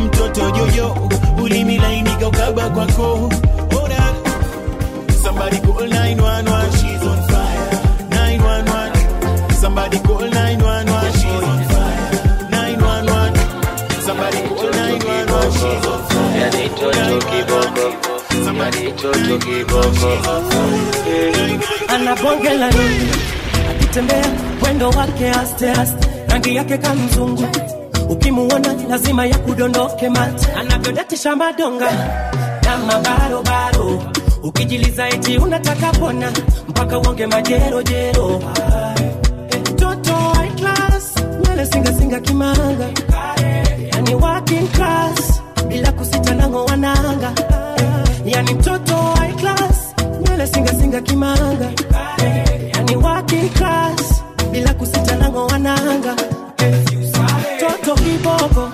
mtoto jojo ulimilainika ukaba kwako somebody call 911 she's on fire. 911 somebody call 911 she's on fire. 911 somebody call 911 she's on fire Yani ni toto kiboko ana nini? Akitembea mwendo wake aste aste. Rangi yake kamzungu. Ukimuona lazima ya kudondoke mate. Anavyodatisha madonga na mabarobaro ukijiliza eti unataka pona. Mpaka uonge majerojero toto high class. Nywele singasinga kimanga. Yani working class. Bila kusita nango wananga yani mtoto high class nywele singa kimanga. Yani waki class bila kusita nango wananga. Toto kiboko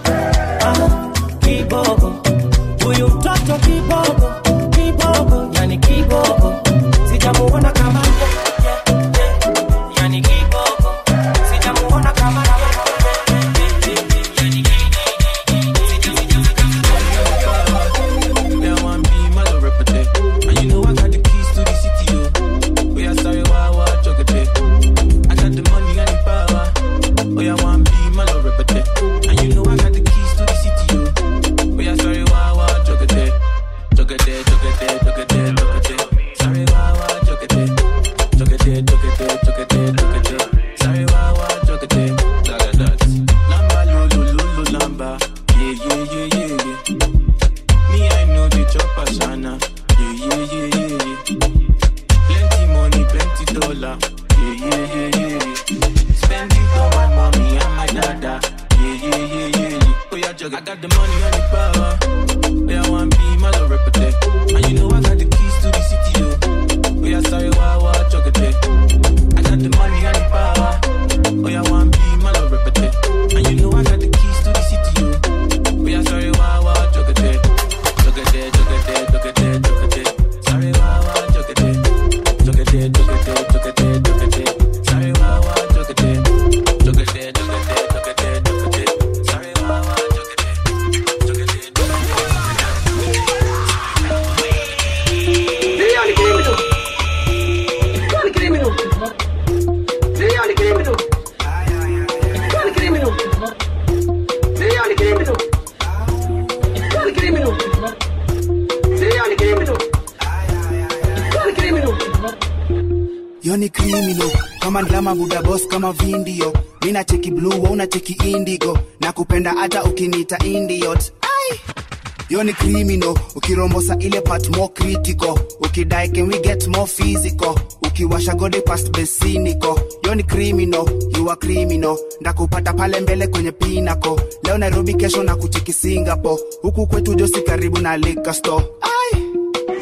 ile part more critical. Ukidai can we get more physical? Ukiwasha gode past besiniko. Yo ni criminal you are criminal. Ndakupata pale mbele kwenye pinako leo nairobi kesho na kucheki singapore. Huku kwetu josi karibu na liquor store. Ai!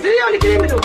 sio ni criminal.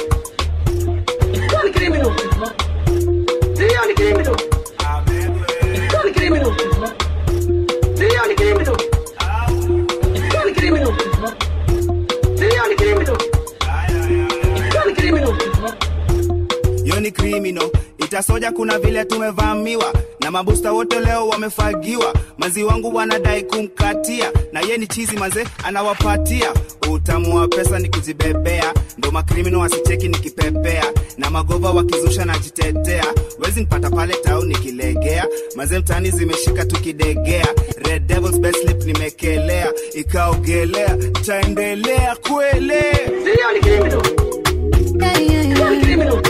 Kuna vile tumevamiwa. Na mabusta wote leo wamefagiwa. Manzi wangu wanadai kumkatia. Na ye ni chizi manze anawapatia. Utamu wa pesa ni kujibebea. Ndo makrimino wasicheki nikipepea na magova wakizusha najitetea wezi nipata pale tau nikilegea. Manze mtani zimeshika tukidegea. Red devils best slip nimekelea. Ikaogelea taendelea kwele, Yo ni criminal. Yo ni criminal.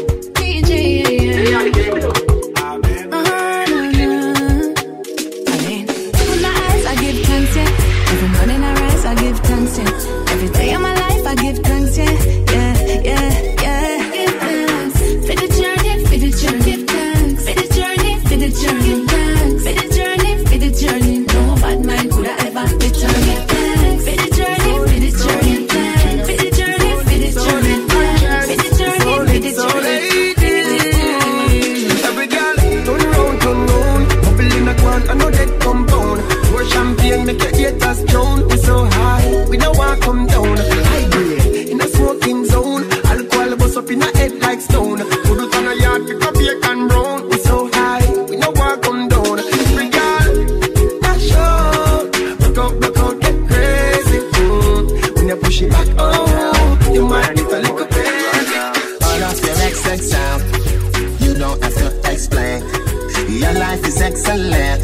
life is excellent.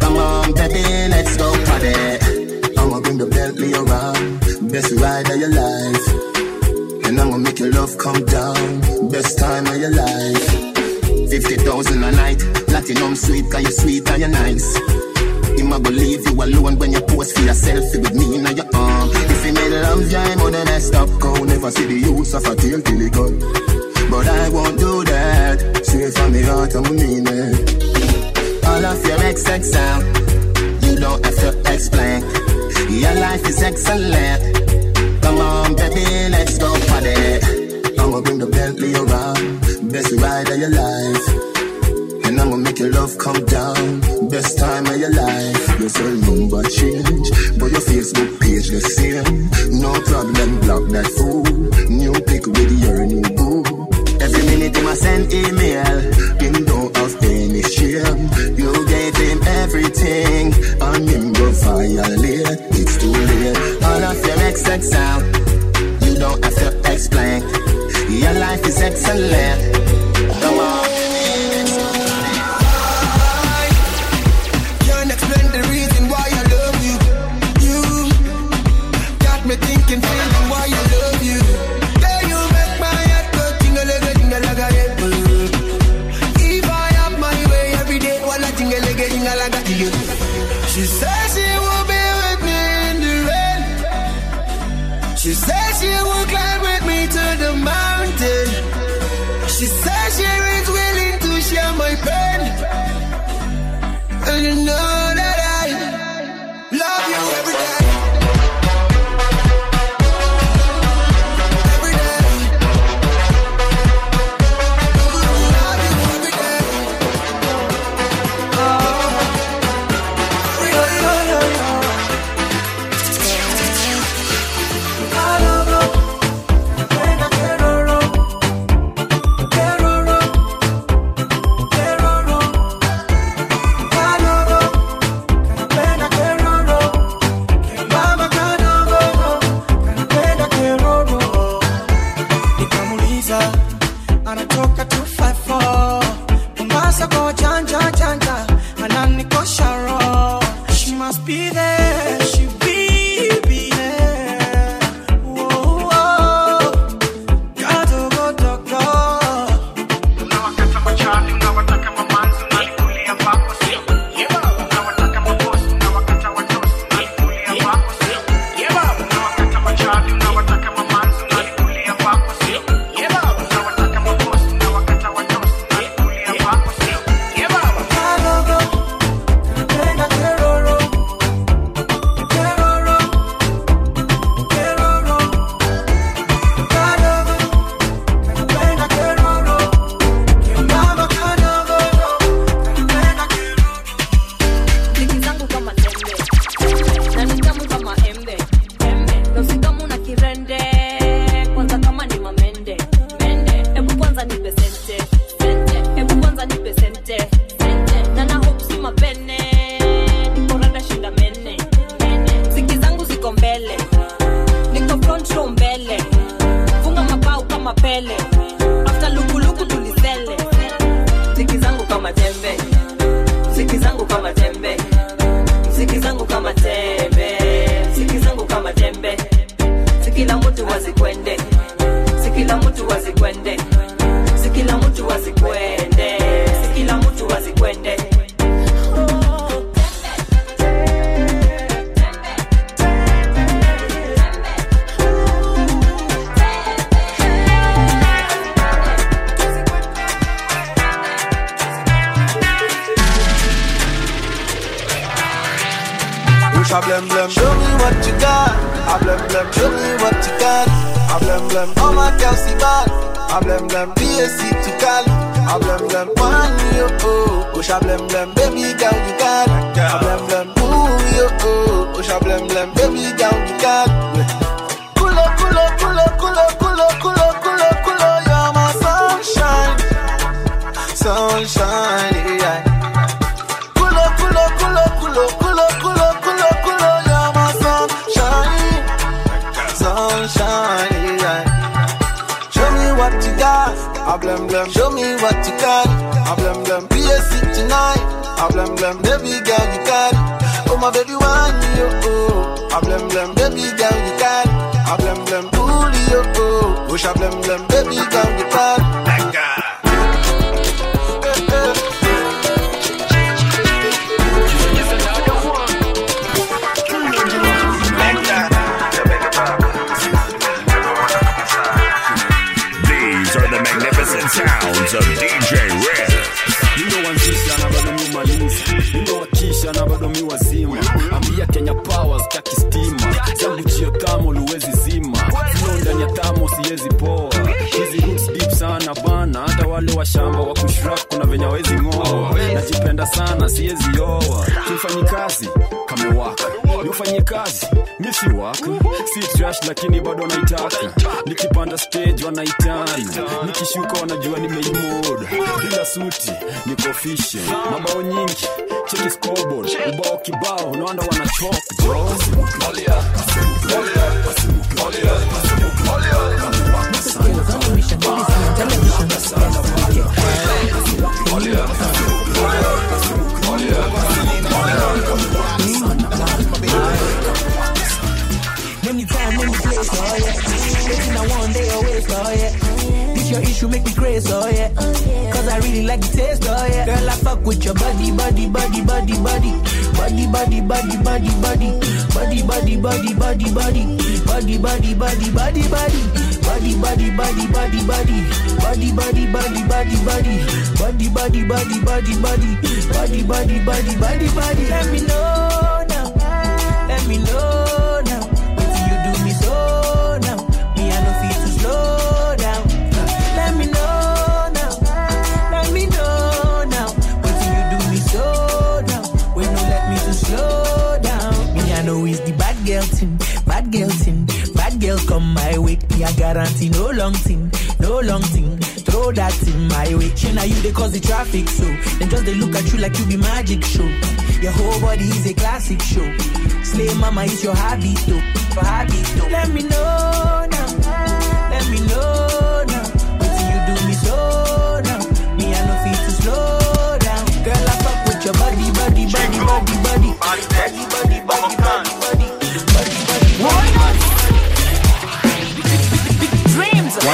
Come on, baby, let's go party. I'ma bring the Bentley around, best ride of your life. And I'ma make your love come down, best time of your life. 50,000 a night, platinum sweet, cause you're sweet and you're nice. You might believe you alone when you pose for yourself with me in your arm. If you made love, yeah, more than I stop, go never see the use of a deal till it gone. But I won't do that. Say from the heart, I'm mean it. All of your XX sound, you don't have to explain. Your life is excellent. Come on, baby, let's go party. I'ma bring the Bentley around. Best ride of your life. And I'ma make your love come down. Best time of your life. Your cell number change, but your Facebook page the same. No problem, block that fool. New pic with your new boo. Every minute him a send email. Him don't have any shame. You gave him everything, and him go violate. It's too late. All of your XX sound. You don't have to explain. Your life is excellent. Long thing, no long thing. Throw that in my way. She now you they cause the traffic so. Then just they look at you like you be magic show. Your whole body is a classic show. Slay mama is your habit though. Your habit though. Let me know now. Let me know now. Wetin you do me so now? Me I no fit to slow down. Girl I fuck with your body, body, body, body, body, body, body, body, body, body, body,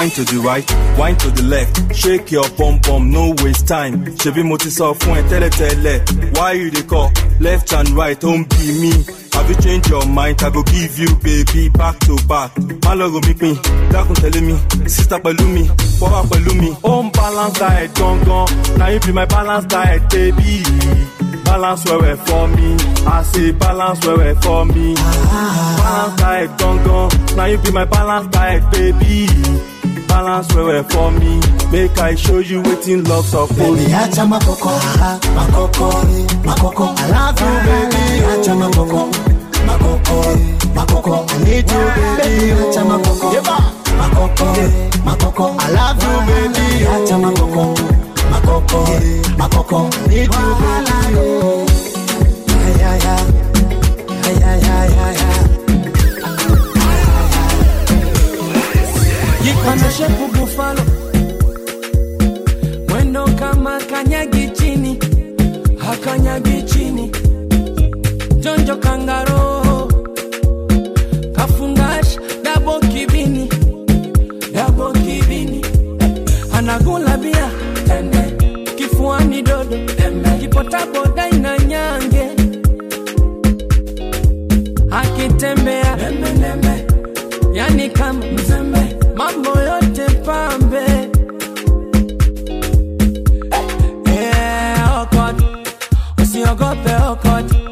Wine to the right, wine to the left. Shake your bum bum, no waste time. Ṣebí mo ti sọ fún ẹ. Why you dey call? Left and right, don't be me. Have you changed your mind? I go give you baby back to back. Má lọ rò mí pin, dákun tẹ̀lé mi. Sísá pẹ̀lú mi, fọwọ́ pẹ̀lú mi. Home balance diet gangan, na you be my balance diet baby. Balance wẹ̀wẹ̀ for me, I say balance wẹ̀wẹ̀ for me. Balance diet gangan, na you be my balance diet baby. balance well well for me make i show you waiting love suppose. bẹẹni ajá makoko, makoko, eh, makoko. I love you, baby. aláàfin makoko, makoko, eh, makoko. I need you, baby. máa makoko, makoko, eh, makoko. I love you, baby. kọkọ makoko, makoko, makoko. I need you, baby. kọkọ máa kọkọ rí máa kọkọ. Shepu bufalo mwendo kama kanyagi chini hakanyagi chini. Jonjo kangaro kafungash dabo kibini dabo kibini. Anagula bia tende kifuani dodo kipotaboda ina nyange. Akitembea yani kama mzembe mambo yote pambe. Eh, okot. Usiogope okot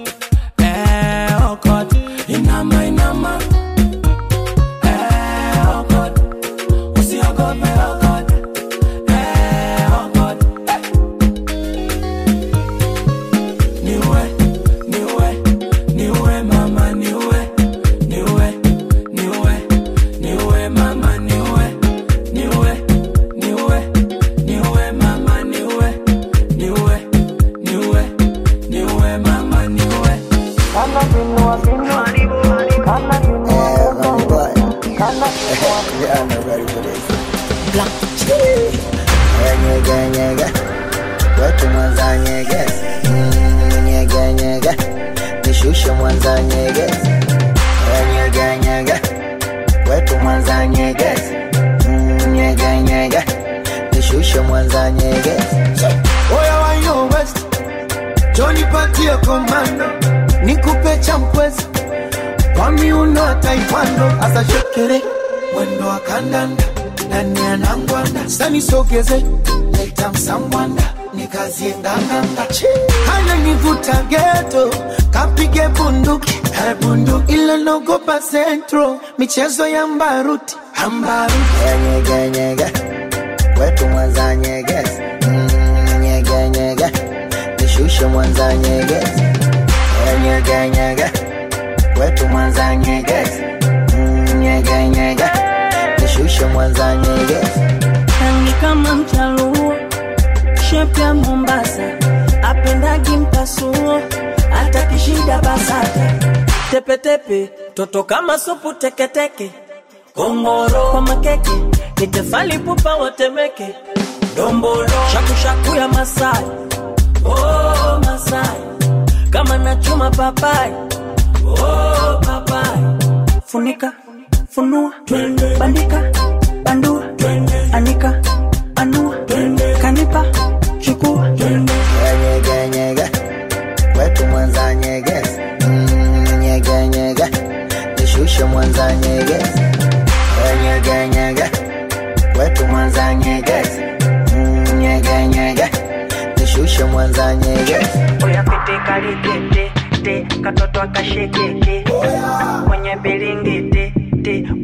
Nishushe mwanza nyege. Oya wa yo west Johnny patie komando Nikupe champwezi Kwa miuno taekwondo Asa shekere Mwendo wa kandanda Nani anangwanda Sani sogeze Leta msambwanda nikazie nganganga hana nivuta geto kapige bunduki. Bunduki ila nogopa sentro michezo ya mbaruti. Ambaruti nyege nyege kwetu mwanza nyegezi. Mm, nyege nyege. Nishushe mwanza nyegezi. Eh, nyege nyege. Kwetu mwanza nyegezi. Mm, nyege nyege. Nishushe mwanza nyegezi. Rangi kama mchaluo shepu ya mombasa. Apendagi mpasuo atakishida basata. Tepetepe toto kama supu teketeke kongoro kwa makeke Nitefali pupa watemeke dombolo shaku shaku ya Masai. Oh, Masai. Kama na chuma papai. Oh, papai. Funika funua Twende. bandika bandua Twende. anika anua Twende. kanipa chukua. Nyegenyege wetu mwanza nyege. Mm, Nishushe mwanza mwanza nyegezi Mm, nyege nyege. Nishushe mwanza nyegezi uyapite kalikete katoto akashekeke. Mwenye bilingiti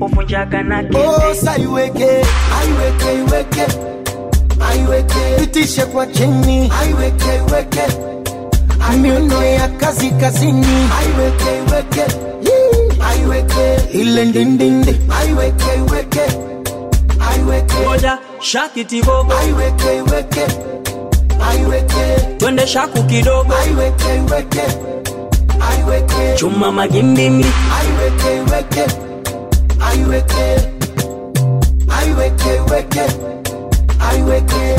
uvunjaga na osa iweke aiweke iweke aiweke pitishe kwa chini. Aiweke iweke miuno ya kazi kazini. Aiweke iweke aiweke ile ndindindi. Aiweke iweke aiweke. Moja shakitibogo aiweke iweke aiweke. Twende shaku kidogo. Aiweke iweke aiweke. Chuma magimbimbi aiweke iweke aiweke. Aiweke iweke aiweke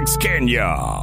Rex Kenya.